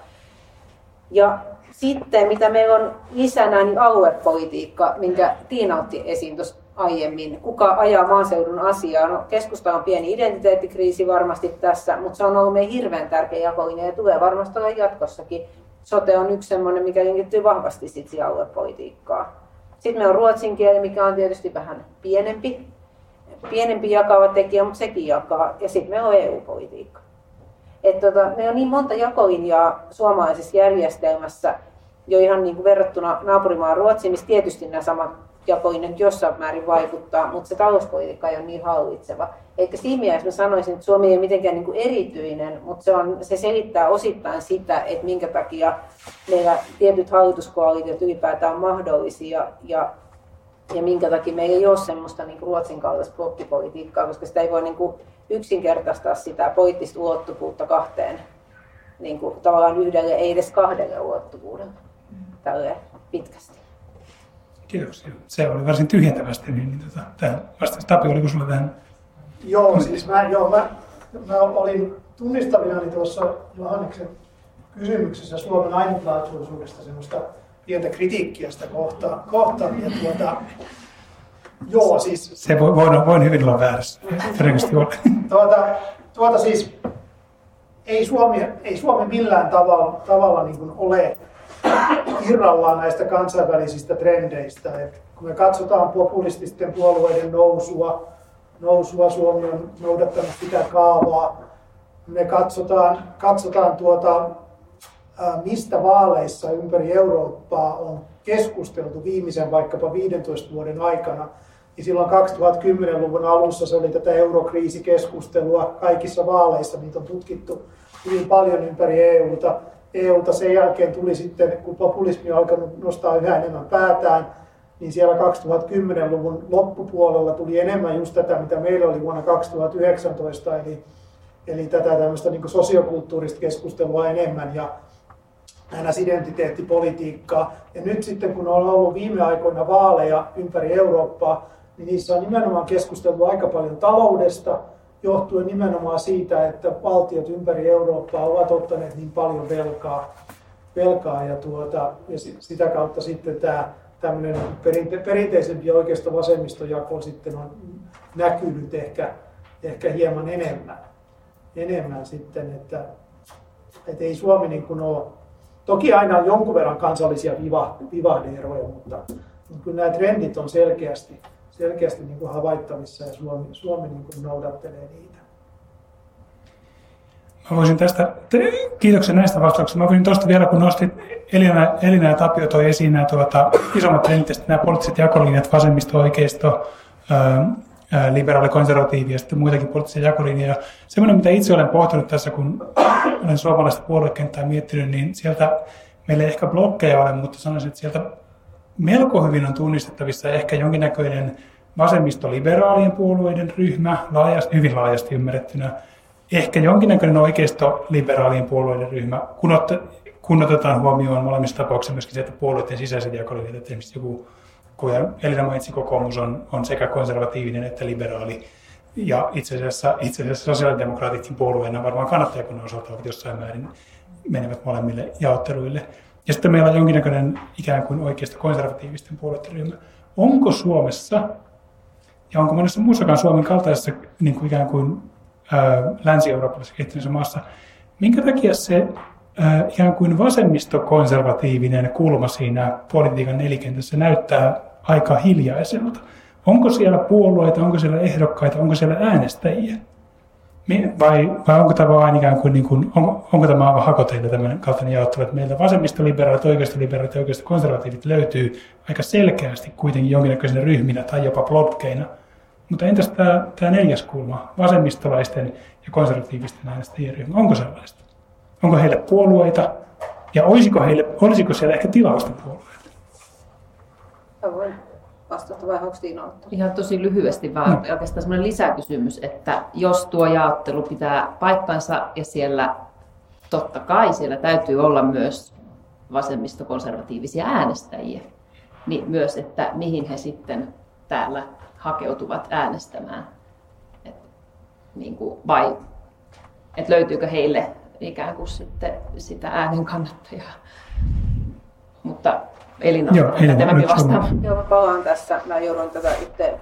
Ja sitten, mitä meillä on lisänä, niin aluepolitiikka, minkä Tiina otti esiin tuossa aiemmin. Kuka ajaa maaseudun asiaa? No, keskusta on pieni identiteettikriisi varmasti tässä, mutta se on ollut meidän hirveän tärkeä jakolinja ja tulee varmasti olla jatkossakin. Sote on yksi sellainen, mikä linkittyy vahvasti sitten aluepolitiikkaan. Sitten meillä on ruotsin kieli, mikä on tietysti vähän pienempi, pienempi jakava tekijä, mutta sekin jakaa. Ja sitten meillä on EU-politiikka. Että tota, meillä on niin monta jakolinjaa suomalaisessa järjestelmässä, jo ihan niin kuin verrattuna naapurimaan Ruotsiin, missä tietysti nämä samat jakolinjat jossain määrin vaikuttaa, mutta se talouspolitiikka ei ole niin hallitseva. Eikä siinä mielessä mä sanoisin, että Suomi ei ole mitenkään niin kuin erityinen, mutta se, on, se selittää osittain sitä, että minkä takia meillä tietyt hallituskoalitiot ylipäätään on mahdollisia ja, ja minkä takia meillä ei ole semmoista niin kuin Ruotsin kaltaista blokkipolitiikkaa, koska sitä ei voi niin kuin yksinkertaistaa sitä poliittista ulottuvuutta kahteen niin kuin tavallaan yhdelle, ei edes kahdelle ulottuvuudelle tälle pitkästi. Kiitoksia. Se oli varsin tyhjentävästi, niin, niin tota, tähän vastaus. Tapio, oliko sinulla tähän? Joo, siis mä, joo, mä, mä olin tunnistavinani tuossa Johanneksen kysymyksessä Suomen ainutlaatuisuudesta semmoista pientä kritiikkiä sitä kohtaan. kohtaan ja tuota, joo, siis... Se voi, voin, voin hyvin olla väärässä. tuota, tuota siis, ei Suomi, ei Suomi millään tavalla, tavalla niin ole irrallaan näistä kansainvälisistä trendeistä. Et kun me katsotaan populististen puolueiden nousua, nousua Suomi on noudattanut sitä kaavaa. Me katsotaan, katsotaan tuota, mistä vaaleissa ympäri Eurooppaa on keskusteltu viimeisen vaikkapa 15 vuoden aikana, niin silloin 2010-luvun alussa se oli tätä eurokriisikeskustelua kaikissa vaaleissa, niitä on tutkittu hyvin paljon ympäri EUta. EUta sen jälkeen tuli sitten, kun populismi on alkanut nostaa yhä enemmän päätään, niin siellä 2010-luvun loppupuolella tuli enemmän just tätä, mitä meillä oli vuonna 2019, eli, eli tätä tämmöistä niin sosiokulttuurista keskustelua enemmän ja NS-identiteettipolitiikkaa. Ja nyt sitten kun on ollut viime aikoina vaaleja ympäri Eurooppaa, niin niissä on nimenomaan keskusteltu aika paljon taloudesta, johtuen nimenomaan siitä, että valtiot ympäri Eurooppaa ovat ottaneet niin paljon velkaa, velkaa ja, tuota, ja sitä kautta sitten tämä tämmöinen perinte, perinteisempi oikeisto vasemmistojako sitten on näkynyt ehkä, ehkä hieman enemmän, enemmän sitten, että, että ei Suomi niin kuin ole, toki aina on jonkun verran kansallisia vivahdeeroja, mutta, mutta kyllä nämä trendit on selkeästi, selkeästi niin kuin havaittavissa ja Suomi, Suomi niin kuin noudattelee niitä. Mä voisin tästä, kiitoksia näistä vastauksista. Mä voisin tuosta vielä, kun nostit Elina, Elina ja Tapio toi esiin nämä tuota, isommat trendit, nämä poliittiset jakolinjat, vasemmisto, oikeisto, liberaali, konservatiivi ja sitten muitakin poliittisia jakolinjoja. Semmoinen, mitä itse olen pohtinut tässä, kun olen suomalaista puoluekenttää miettinyt, niin sieltä meillä ei ehkä blokkeja ole, mutta sanoisin, että sieltä melko hyvin on tunnistettavissa ehkä jonkinnäköinen vasemmistoliberaalien puolueiden ryhmä, laajasti, hyvin laajasti ymmärrettynä, ehkä jonkinnäköinen oikeisto-liberaalien puolueiden ryhmä, kun, ot, kun otetaan huomioon molemmissa tapauksissa myöskin se, että puolueiden sisäiset jakolinjat, että esimerkiksi joku, kun Elina mainitsi, kokoomus on, on sekä konservatiivinen että liberaali, ja itse asiassa, itse asiassa sosiaalidemokraatitkin puolueena varmaan kannattajakunnan osalta ovat jossain määrin menevät molemmille jaotteluille. Ja sitten meillä on jonkinnäköinen ikään kuin oikeasta konservatiivisten puolueiden ryhmä. Onko Suomessa, ja onko monessa muussakaan Suomen kaltaisessa niin kuin ikään kuin länsi-eurooppalaisessa kehittyneessä maassa, minkä takia se ää, ikään kuin vasemmistokonservatiivinen kulma siinä politiikan nelikentässä näyttää aika hiljaiselta? Onko siellä puolueita, onko siellä ehdokkaita, onko siellä äänestäjiä? Vai, vai onko tämä vain ikään kuin, niin kuin onko, onko tämä aivan hakoteilla tämmöinen kaltainen jaottelu, että meiltä vasemmistoliberaalit, oikeistoliberaalit ja konservatiivit löytyy aika selkeästi kuitenkin jonkinnäköisenä ryhminä tai jopa blokkeina. Mutta entäs tämä, tämä neljäs kulma, vasemmistolaisten ja konservatiivisten äänestäjien ryhmä, onko sellaista? Onko heille puolueita ja olisiko, heille, olisiko siellä ehkä tilausta puolueita? Vastata vai onko Tiina Ihan tosi lyhyesti vaan mm. oikeastaan semmoinen lisäkysymys, että jos tuo jaottelu pitää paikkansa ja siellä totta kai siellä täytyy olla myös vasemmistokonservatiivisia äänestäjiä, niin myös, että mihin he sitten täällä hakeutuvat äänestämään. Et, niin kuin, vai että löytyykö heille ikään kuin sitten sitä äänen kannattajaa. Mutta Elina, Joo, Elina tämäkin vastaan. Joo, mä palaan tässä. Mä joudun tätä yhteen,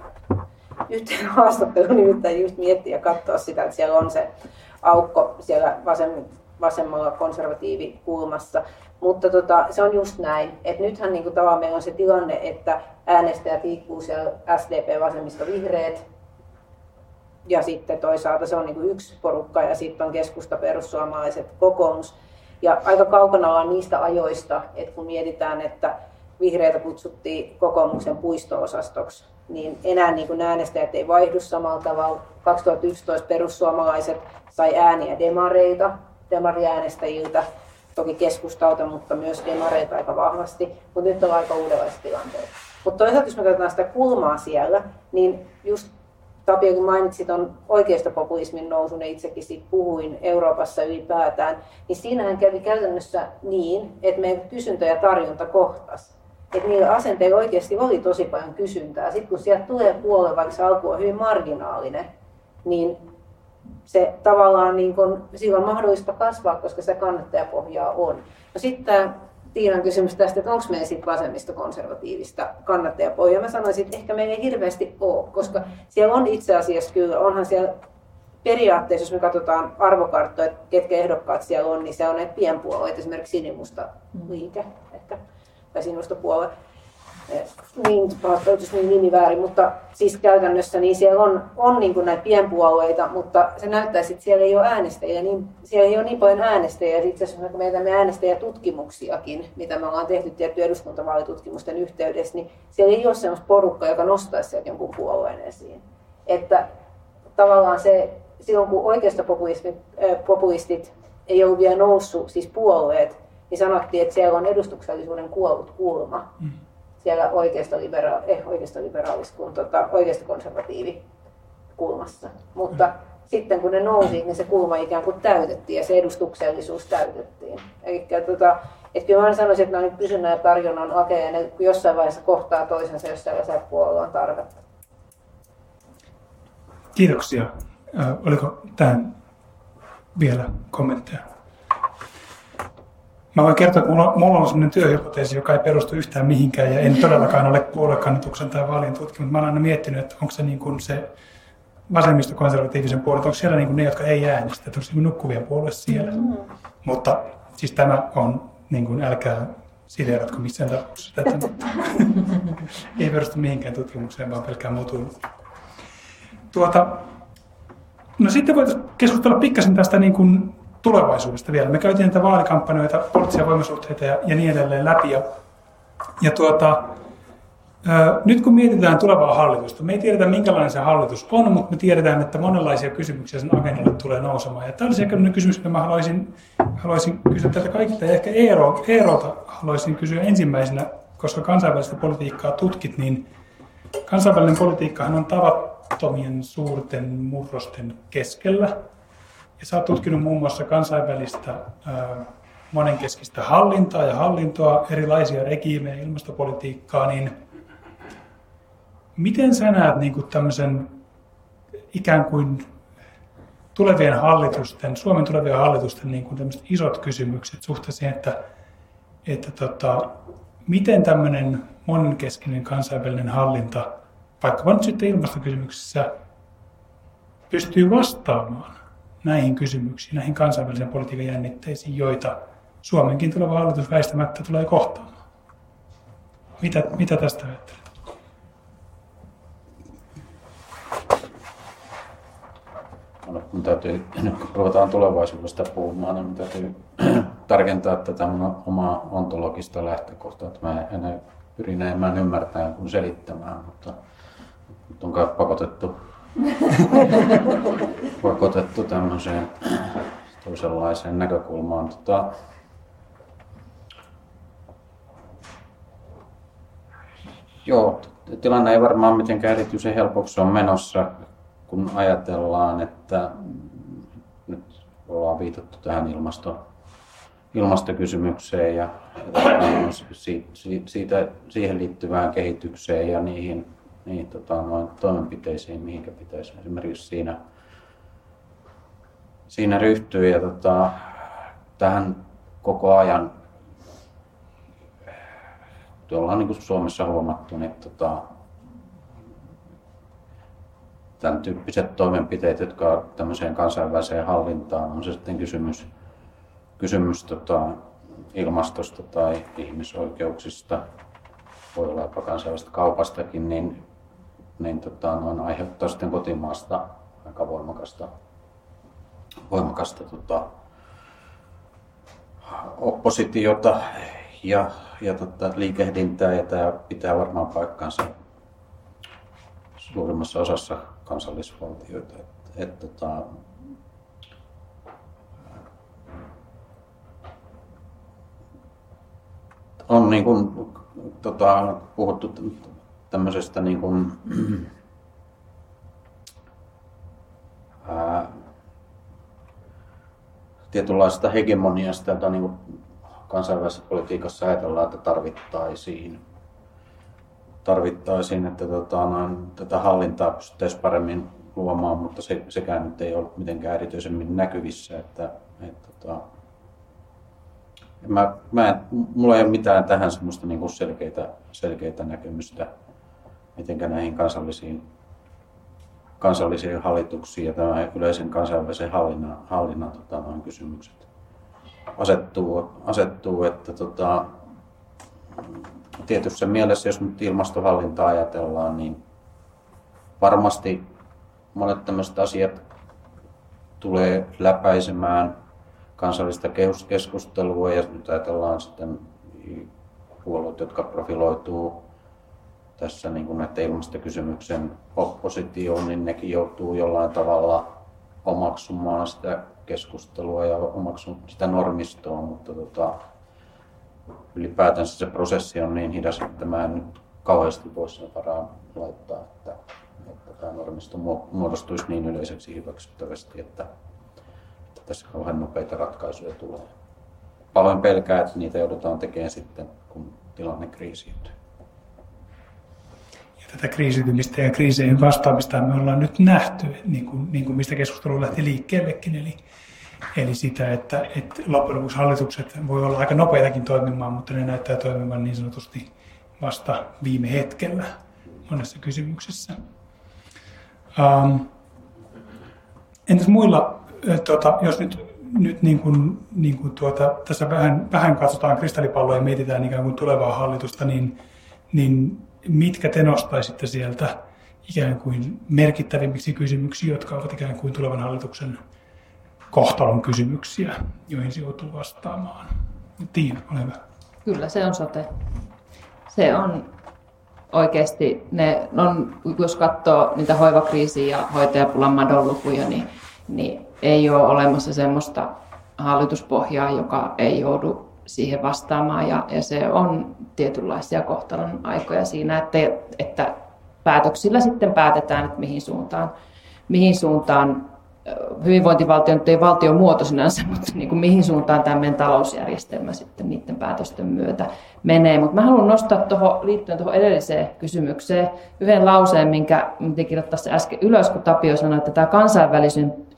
yhteen haastatteluun nimittäin just miettiä ja katsoa sitä, että siellä on se aukko siellä vasem, vasemmalla konservatiivikulmassa. Mutta tota, se on just näin, että nythän niin kuin tavallaan meillä on se tilanne, että äänestäjät liikkuu siellä SDP, vasemmista, vihreät, ja sitten toisaalta se on niin kuin yksi porukka ja sitten on keskusta, perussuomalaiset, kokoomus. Ja aika kaukana ollaan niistä ajoista, että kun mietitään, että vihreitä kutsuttiin kokoomuksen puistoosastoksi, niin enää niin kuin äänestäjät ei vaihdu samalla tavalla. 2011 perussuomalaiset sai ääniä demareita, demariäänestäjiltä, toki keskustalta, mutta myös demareita aika vahvasti, mutta nyt on aika uudenlaista tilanteita. Mutta toisaalta jos me katsotaan sitä kulmaa siellä, niin just Tapio, kun mainitsit on populismin nousun ja itsekin siitä puhuin Euroopassa ylipäätään, niin siinähän kävi käytännössä niin, että meidän kysyntä ja tarjonta kohtas. Että niillä asenteilla oikeasti oli tosi paljon kysyntää. Sitten kun sieltä tulee puolue, vaikka se alku on hyvin marginaalinen, niin se tavallaan niin kun, silloin on mahdollista kasvaa, koska se kannattajapohjaa on. No sitten Tiinan kysymys tästä, että onko meillä sitten vasemmistokonservatiivista kannattajapohjaa. Mä sanoisin, että ehkä meillä ei hirveästi ole, koska siellä on itse asiassa kyllä, onhan siellä periaatteessa, jos me katsotaan arvokarttoja, että ketkä ehdokkaat siellä on, niin se on näitä pienpuolueita, esimerkiksi sinimusta liike ehkä, tai sinusta puolue niin, pahoittelut niin nimi väärin, mutta siis käytännössä niin siellä on, on niin kuin näitä pienpuolueita, mutta se näyttäisi, että siellä ei ole äänestäjiä, niin siellä ei ole niin paljon äänestäjiä. Itse asiassa kun meitä me äänestäjätutkimuksiakin, mitä me ollaan tehty tietty eduskuntavaalitutkimusten yhteydessä, niin siellä ei ole sellaista porukkaa, joka nostaisi sieltä jonkun puolueen esiin. Että tavallaan se, silloin kun oikeasta populistit ei ole vielä noussut, siis puolueet, niin sanottiin, että siellä on edustuksellisuuden kuollut kulma. Mm siellä oikeasta, libera- eh, oikeasta liberaalis kuin tota, oikeasta konservatiivi kulmassa. Mutta sitten kun ne nousi, niin se kulma ikään kuin täytettiin ja se edustuksellisuus täytettiin. Eli tota, että kyllä mä sanoisin, että noin kysynnän ja tarjonnan lakeja, ne jossain vaiheessa kohtaa toisensa, jos tällaisella puolella on tarvetta. Kiitoksia. Äh, oliko tähän vielä kommentteja? Mä voin kertoa, että mulla, mulla on sellainen työhypoteesi, joka ei perustu yhtään mihinkään ja en todellakaan ole puoluekannatuksen tai vaalien tutkinut. Mä olen aina miettinyt, että onko se, niin kuin se vasemmistokonservatiivisen puolet, onko siellä niin kuin ne, jotka ei äänestä, että onko se nukkuvia puolue siellä. Mm. Mutta siis tämä on, niin kuin, älkää sideeratko missään tapauksessa tätä, ei perustu mihinkään tutkimukseen, vaan pelkkään mutuilu. Tuota, no sitten voitaisiin keskustella pikkasen tästä niin kuin tulevaisuudesta vielä. Me käytiin näitä vaalikampanjoita, poliittisia voimasuhteita ja, ja niin edelleen läpi. Ja, ja tuota, ää, nyt kun mietitään tulevaa hallitusta, me ei tiedetä minkälainen se hallitus on, mutta me tiedetään, että monenlaisia kysymyksiä sen agendalle tulee nousemaan. Ja tämä olisi ehkä kysymys, että mä haluaisin, haluaisin kysyä tätä kaikilta. Ja ehkä Eero, Eerolta haluaisin kysyä ensimmäisenä, koska kansainvälistä politiikkaa tutkit, niin kansainvälinen politiikkahan on tavattomien suurten murrosten keskellä. Ja sä oot tutkinut muun muassa kansainvälistä monenkeskistä hallintaa ja hallintoa, erilaisia regiimejä, ilmastopolitiikkaa, niin miten sä näet niin kuin tämmöisen ikään kuin tulevien hallitusten, Suomen tulevien hallitusten niin kuin isot kysymykset suhteessa siihen, että, että tota, miten tämmöinen monenkeskinen kansainvälinen hallinta, vaikka nyt sitten ilmastokysymyksissä, pystyy vastaamaan näihin kysymyksiin, näihin kansainvälisen politiikan jännitteisiin, joita Suomenkin tuleva hallitus väistämättä tulee kohtaamaan. Mitä, mitä tästä ajattelet? Mun täytyy, nyt kun ruvetaan tulevaisuudesta puhumaan, niin täytyy tarkentaa tätä mun omaa ontologista lähtökohtaa, että mä en pyrin enemmän ymmärtämään kuin selittämään, mutta nyt on pakotettu, pakotettu tämmöiseen toisenlaiseen näkökulmaan. Tota, joo, tilanne ei varmaan mitenkään erityisen helpoksi on menossa kun ajatellaan, että nyt ollaan viitattu tähän ilmasto, ilmastokysymykseen ja, siitä, siihen liittyvään kehitykseen ja niihin, niihin tota, noin toimenpiteisiin, mihinkä pitäisi esimerkiksi siinä, siinä ryhtyä. Ja tota, tähän koko ajan ollaan niin Suomessa huomattu, niin tota, tämän tyyppiset toimenpiteet, jotka tämmöiseen kansainväliseen hallintaan, on se sitten kysymys, kysymys tota, ilmastosta tai ihmisoikeuksista, voi olla jopa kansainvälisestä kaupastakin, niin, niin tota, noin aiheuttaa sitten kotimaasta aika voimakasta, voimakasta tota, oppositiota ja, ja tota, liikehdintää, ja tämä pitää varmaan paikkansa suurimmassa osassa kansallisvaltioita. Et, et, tota, on niin kuin, tota, puhuttu tämmöisestä niin kuin, ää, tietynlaisesta hegemoniasta, jota niin kuin kansainvälisessä politiikassa ajatellaan, että tarvittaisiin tarvittaisiin, että tota, noin, tätä hallintaa pystyttäisiin paremmin luomaan, mutta se, sekään nyt ei ollut mitenkään erityisemmin näkyvissä. Että, et, tota, mä, mä en, mulla ei ole mitään tähän semmoista niin selkeitä, selkeitä näkemystä, miten näihin kansallisiin, kansallisiin hallituksiin ja tämän yleisen kansainvälisen hallinnan, hallinnan tota, noin kysymykset asettuu, asettuu että tota, tietyssä mielessä, jos nyt ilmastohallintaa ajatellaan, niin varmasti monet tämmöiset asiat tulee läpäisemään kansallista keskustelua ja nyt ajatellaan sitten puolueet, jotka profiloituu tässä niin kuin näiden ilmastokysymyksen oppositioon, niin nekin joutuu jollain tavalla omaksumaan sitä keskustelua ja omaksumaan sitä normistoa, mutta tota, ylipäätänsä se prosessi on niin hidas, että mä en nyt kauheasti voi sen varaan laittaa, että, että tämä normisto muodostuisi niin yleiseksi hyväksyttävästi, että, että tässä kauhean nopeita ratkaisuja tulee. Pahoin pelkää, että niitä joudutaan tekemään sitten, kun tilanne kriisiytyy. Tätä kriisiytymistä ja kriiseihin vastaamista me ollaan nyt nähty, niin kuin, niin kuin mistä keskustelu lähti liikkeellekin. Eli Eli sitä, että, että loppujen lopuksi hallitukset voi olla aika nopeitakin toimimaan, mutta ne näyttää toimivan niin sanotusti vasta viime hetkellä monessa kysymyksessä. Um, entäs muilla, tuota, jos nyt, nyt niin kuin, niin kuin tuota, tässä vähän, vähän katsotaan kristallipalloa ja mietitään ikään kuin tulevaa hallitusta, niin, niin mitkä te nostaisitte sieltä ikään kuin merkittävimmiksi kysymyksiä, jotka ovat ikään kuin tulevan hallituksen kohtalon kysymyksiä, joihin se joutuu vastaamaan. Tiina, ole hyvä. Kyllä, se on sote. Se on oikeasti, ne on, jos katsoo niitä hoivakriisiä ja hoitajapulan madonlukuja, niin, niin ei ole olemassa semmoista hallituspohjaa, joka ei joudu siihen vastaamaan. Ja, ja se on tietynlaisia kohtalon aikoja siinä, että, että päätöksillä sitten päätetään, että mihin suuntaan, mihin suuntaan hyvinvointivaltio nyt ei valtion muoto sinänsä, mutta niin kuin mihin suuntaan tämä meidän talousjärjestelmä sitten niiden päätösten myötä menee. Mutta mä haluan nostaa tuohon, liittyen tuohon edelliseen kysymykseen yhden lauseen, minkä te kirjoittaisi äsken ylös, kun Tapio sanoi, että tämä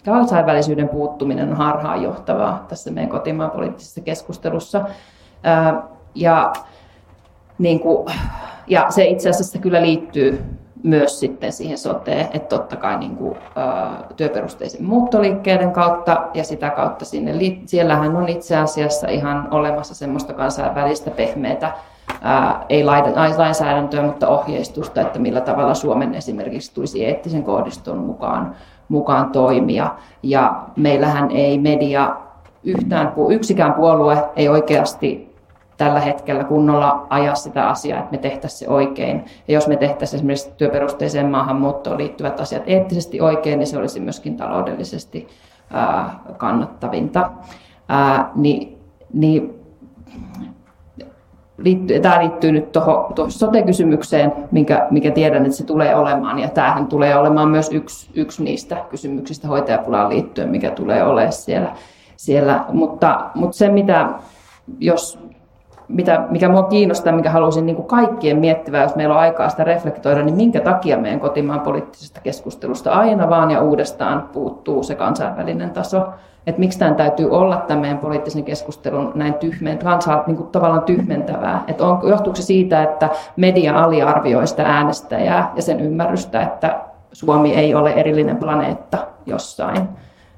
kansainvälisyyden puuttuminen on harhaanjohtavaa tässä meidän kotimaan poliittisessa keskustelussa. Ja, niin kuin, ja se itse asiassa kyllä liittyy myös sitten siihen soteen, että totta kai niin kuin, työperusteisen muuttoliikkeiden kautta ja sitä kautta sinne, siellähän on itse asiassa ihan olemassa semmoista kansainvälistä pehmeitä ei lainsäädäntöä, mutta ohjeistusta, että millä tavalla Suomen esimerkiksi tulisi eettisen kohdiston mukaan, mukaan toimia. Ja meillähän ei media yhtään, yksikään puolue ei oikeasti tällä hetkellä kunnolla ajaa sitä asiaa, että me tehtäisiin se oikein. Ja jos me tehtäisiin esimerkiksi työperusteiseen maahanmuuttoon liittyvät asiat eettisesti oikein, niin se olisi myöskin taloudellisesti kannattavinta. Niin, niin liittyy, tämä liittyy nyt tuohon, sote-kysymykseen, minkä, mikä tiedän, että se tulee olemaan. Ja tämähän tulee olemaan myös yksi, yksi niistä kysymyksistä hoitajapulaan liittyen, mikä tulee olemaan siellä. siellä. Mutta, mutta se, mitä, jos, mitä, mikä minua kiinnostaa, mikä haluaisin niin kuin kaikkien miettivää, jos meillä on aikaa sitä reflektoida, niin minkä takia meidän kotimaan poliittisesta keskustelusta aina vaan ja uudestaan puuttuu se kansainvälinen taso että miksi tämän täytyy olla tämän meidän poliittisen keskustelun näin tyhmen, kansaa niin kuin tavallaan tyhmentävää. Että on, johtuuko se siitä, että media aliarvioi sitä äänestäjää ja sen ymmärrystä, että Suomi ei ole erillinen planeetta jossain,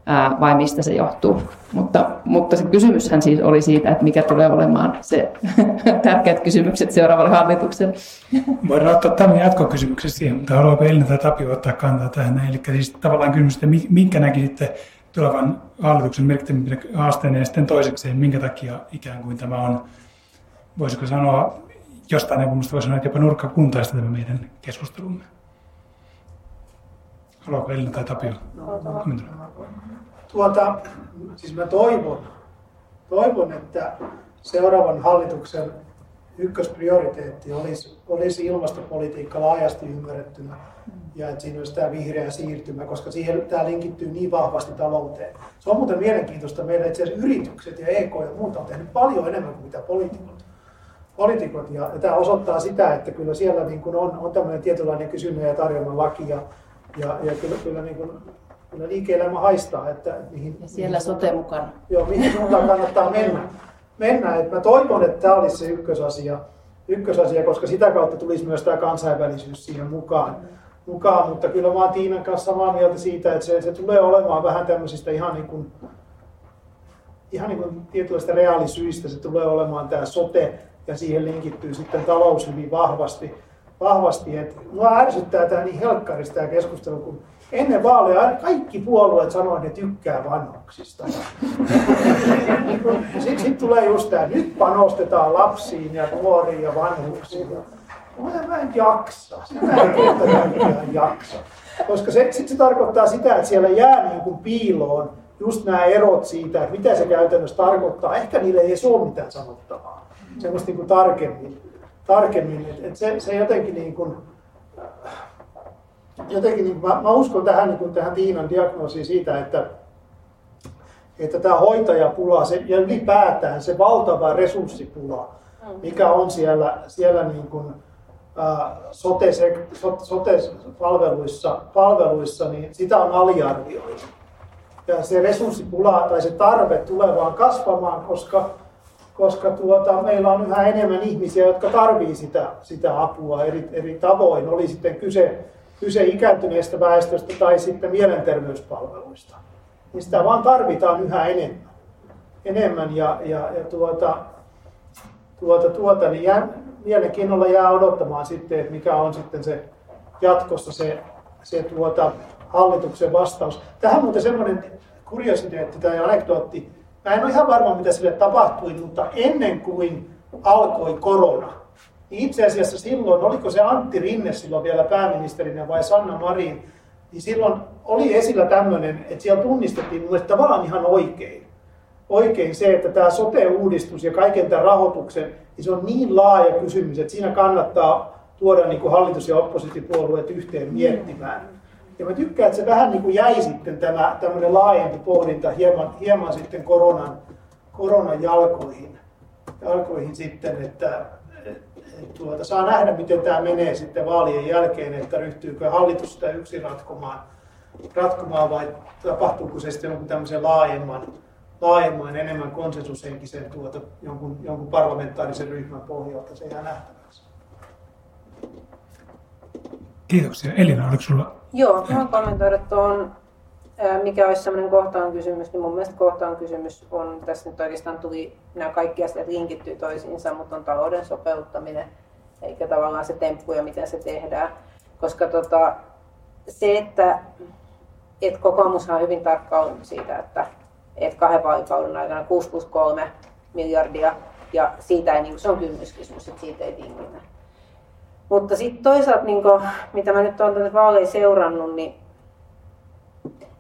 ää, vai mistä se johtuu. Mutta, mutta se kysymyshän siis oli siitä, että mikä tulee olemaan se tärkeät kysymykset seuraavalle hallitukselle. Voidaan ottaa tämän jatkokysymyksen siihen, mutta haluaako Elina tai Tapio ottaa kantaa tähän? Eli siis tavallaan kysymys, että minkä näkisitte tulevan hallituksen merkittävimpinä haasteena ja sitten toisekseen, minkä takia ikään kuin tämä on, voisiko sanoa, jostain näkökulmasta voisi sanoa, että jopa nurkkakuntaista tämä meidän keskustelumme. Haluaako Elina tai Tapio? Tuota, siis mä toivon, toivon, että seuraavan hallituksen ykkösprioriteetti olisi, olisi ilmastopolitiikka laajasti ymmärrettynä ja että siinä olisi tämä vihreä siirtymä, koska siihen tämä linkittyy niin vahvasti talouteen. Se on muuten mielenkiintoista. Meillä itse asiassa yritykset ja EK ja muuta on tehnyt paljon enemmän kuin mitä poliitikot. poliitikot. Ja, ja tämä osoittaa sitä, että kyllä siellä niin kuin on, on tämmöinen tietynlainen kysynnän ja tarjonnan laki ja, ja, ja kyllä, kyllä, niin kuin, kyllä liike-elämä haistaa. Että mihin, ja siellä mihin sote mukana. Joo, mihin suuntaan kannattaa mennä. mennä. Et mä toivon, että tämä olisi se ykkösasia, ykkösasia, koska sitä kautta tulisi myös tämä kansainvälisyys siihen mukaan. Mukaan, mutta kyllä mä oon Tiinan kanssa samaa mieltä siitä, että se, se tulee olemaan vähän tämmöisistä ihan niin kuin, ihan niin kuin tietynlaista reaalisyistä, se tulee olemaan tämä sote ja siihen linkittyy sitten talous hyvin vahvasti. vahvasti. Et mua ärsyttää tämä niin helkkarista tämä keskustelu, kun ennen vaaleja kaikki puolueet sanoivat, että ne tykkää vanhuksista. Sitten sit tulee just tämä, nyt panostetaan lapsiin ja nuoriin ja vanhuksiin. Mä, mä en jaksa. Mä en kerta jaksa. Koska se, sit se tarkoittaa sitä, että siellä jää niin kuin piiloon just nämä erot siitä, että mitä se käytännössä tarkoittaa. Ehkä niille ei ole mitään sanottavaa. Semmoista niin kuin tarkemmin. tarkemmin. Et, et se, se jotenkin niin kuin, jotenkin niin, mä, mä uskon tähän, niin kuin tähän Tiinan diagnoosiin siitä, että, että tämä hoitajapula se, ja ylipäätään se valtava resurssipula, mikä on siellä, siellä niin kuin, sote, sote-palveluissa, palveluissa, niin sitä on aliarvioitu. Ja se resurssipula tai se tarve tulee vaan kasvamaan, koska, koska tuota, meillä on yhä enemmän ihmisiä, jotka tarvii sitä, sitä apua eri, eri tavoin. Oli sitten kyse, kyse ikääntyneestä väestöstä tai sitten mielenterveyspalveluista. Niin sitä vaan tarvitaan yhä enemmän. enemmän ja, ja, ja tuota, tuota, tuota, niin jää, mielenkiinnolla jää odottamaan sitten, että mikä on sitten se jatkossa se, se tuota, hallituksen vastaus. Tähän muuten semmoinen kuriositeetti tai anekdootti. Mä en ole ihan varma, mitä sille tapahtui, mutta ennen kuin alkoi korona, niin itse asiassa silloin, oliko se Antti Rinne silloin vielä pääministerinä vai Sanna Marin, niin silloin oli esillä tämmöinen, että siellä tunnistettiin mun tavallaan ihan oikein, oikein se, että tämä sote-uudistus ja kaiken tämän rahoituksen niin se on niin laaja kysymys, että siinä kannattaa tuoda niin kuin hallitus- ja oppositiopuolueet yhteen miettimään. Ja mä tykkään, että se vähän niin kuin jäi sitten tämä tämmöinen laajempi pohdinta hieman, hieman sitten koronan, koronan jalkoihin, jalkoihin sitten, että et, et, tuota, saa nähdä, miten tämä menee sitten vaalien jälkeen, että ryhtyykö hallitus sitä yksin ratkomaan, ratkomaan vai tapahtuuko se sitten jonkun tämmöisen laajemman, laajemman enemmän konsensushenkisen tuota, jonkun, jonkun parlamentaarisen ryhmän pohjalta, se jää nähtäväksi. Kiitoksia. Elina, oliko sulla? Joo, mä kommentoida tuon, mikä olisi sellainen kohtaan kysymys, niin mun mielestä kohtaan kysymys on, tässä nyt oikeastaan tuli, nämä kaikki asiat linkittyy toisiinsa, mutta on talouden sopeuttaminen, eikä tavallaan se temppu ja miten se tehdään. Koska tota, se, että, että kokoomushan on hyvin tarkka on siitä, että, että kahden vaalikauden aikana 6 plus 3 miljardia, ja siitä ei, niin se on kynnyskysymys, että siitä ei tingitä. Mutta sitten toisaalta, niin mitä mä nyt olen tänne vaaleja seurannut, niin,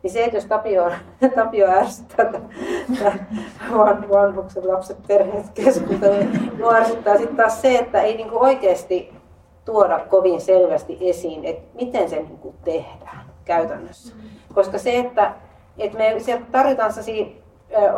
niin se, että jos Tapio, Tapio ärsyttää van, vanhukset, lapset, perheet keskustelu, niin ärsyttää sitten taas se, että ei niin oikeasti tuoda kovin selvästi esiin, että miten se niin tehdään käytännössä. Koska se, että, että me sieltä tarvitaan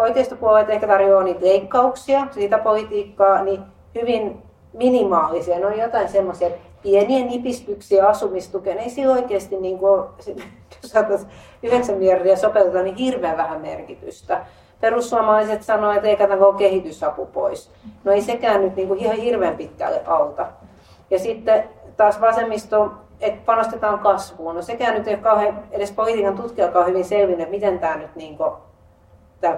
oikeistopuolueet ehkä tarjoaa niitä leikkauksia, sitä politiikkaa, niin hyvin minimaalisia. Ne on jotain semmoisia pieniä nipistyksiä asumistukeen. Ei sillä oikeasti, niin kuin, jos saataisiin 9 miljardia sopeuttaa, niin hirveän vähän merkitystä. Perussuomalaiset sanoivat, että ei katsota kehitysapu pois. No ei sekään nyt niin kuin ihan hirveän pitkälle auta. Ja sitten taas vasemmisto, että panostetaan kasvuun. No sekään nyt ei ole kauhean, edes politiikan tutkijakaan hyvin selvinnyt, että miten tämä nyt niin kuin, tämä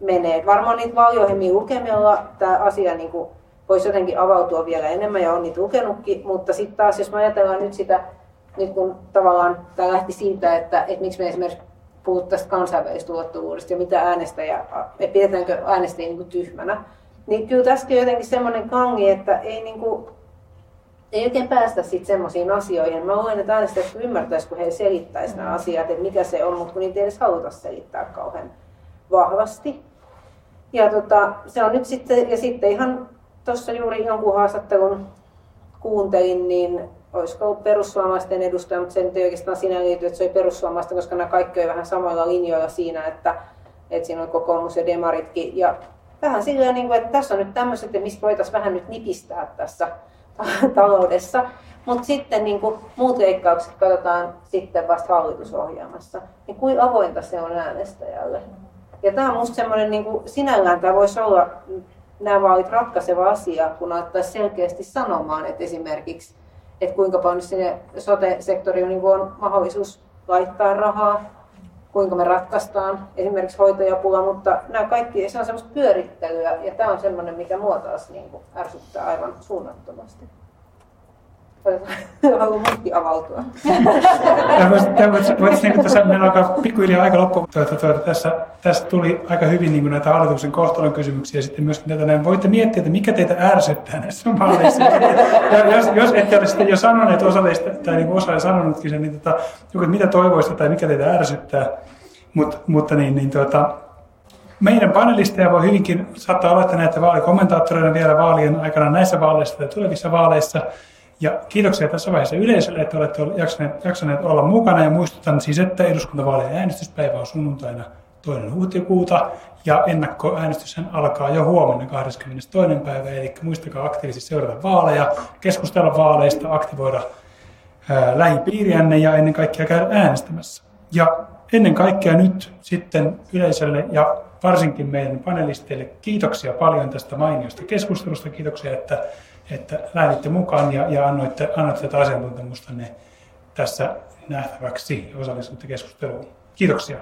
menee. Varmaan niitä valiohjelmia lukemilla tämä asia niin kuin, voisi jotenkin avautua vielä enemmän ja on niitä lukenutkin, mutta sitten taas jos me ajatellaan nyt sitä, nyt kun tavallaan tämä lähti siitä, että, että miksi me esimerkiksi puhuttaisiin kansainvälistä ulottuvuudesta ja mitä äänestäjä, että pidetäänkö äänestäjiä niin tyhmänä, niin kyllä tässäkin on jotenkin semmoinen kangi, että ei, niin kuin, ei oikein päästä sitten semmoisiin asioihin. Mä luulen, että äänestäjät ymmärtäisi, kun he selittäisivät nämä asiat, että mikä se on, mutta kun niitä ei edes haluta selittää kauhean vahvasti. Ja tota, se on nyt sitten, ja sitten ihan tuossa juuri jonkun haastattelun kuuntelin, niin olisiko ollut perussuomalaisten edustaja, mutta se ei oikeastaan sinä liity, että se oli perussuomalaista, koska nämä kaikki oli vähän samalla linjoilla siinä, että, että siinä on kokoomus ja demaritkin. Ja vähän silleen, niin kuin, että tässä on nyt tämmöiset, mistä voitaisiin vähän nyt nipistää tässä taloudessa. Mutta sitten niin kuin, muut leikkaukset katsotaan sitten vasta hallitusohjelmassa. Niin kuin avointa se on äänestäjälle. Ja tämä on minusta semmoinen, niin kuin, sinällään tämä voisi olla nämä vaalit ratkaiseva asia, kun alettaisiin selkeästi sanomaan, että esimerkiksi, että kuinka paljon sinne sote-sektoriin niin on mahdollisuus laittaa rahaa, kuinka me ratkaistaan esimerkiksi hoitajapula, mutta nämä kaikki, se on semmoista pyörittelyä ja tämä on semmoinen, mikä mua taas niin kuin ärsyttää aivan suunnattomasti. Haluan avautua. Voitaisiin niin tässä meillä alkaa pikkuhiljaa aika loppu. Tuota, tuota, tässä, tässä tuli aika hyvin niin näitä hallituksen kohtalon kysymyksiä ja sitten myöskin tätä näin. Voitte miettiä, että mikä teitä ärsyttää näissä vaaleissa. jos, jos ette ole sitten jo sanoneet osa teistä, tai niin osa ei sanonutkin sen, niin tota, mitä toivoista tai mikä teitä ärsyttää. Mut, mutta niin, niin tuota, meidän panelisteja voi hyvinkin saattaa olla, että näitä vaalikommentaattoreina vielä vaalien aikana näissä vaaleissa tai tulevissa vaaleissa. Ja kiitoksia tässä vaiheessa yleisölle, että olette jaksaneet, jaksaneet olla mukana. Ja muistutan siis, että eduskuntavaalien äänestyspäivä on sunnuntaina toinen huhtikuuta. Ja ennakkoäänestyshän alkaa jo huomenna 22. päivä. Eli muistakaa aktiivisesti seurata vaaleja, keskustella vaaleista, aktivoida ää, lähipiiriänne ja ennen kaikkea käydä äänestämässä. Ja ennen kaikkea nyt sitten yleisölle ja varsinkin meidän panelisteille kiitoksia paljon tästä mainiosta keskustelusta. Kiitoksia, että että lähditte mukaan ja, ja annoitte, annoitte tätä asiantuntemustanne tässä nähtäväksi ja osallistutte keskusteluun. Kiitoksia.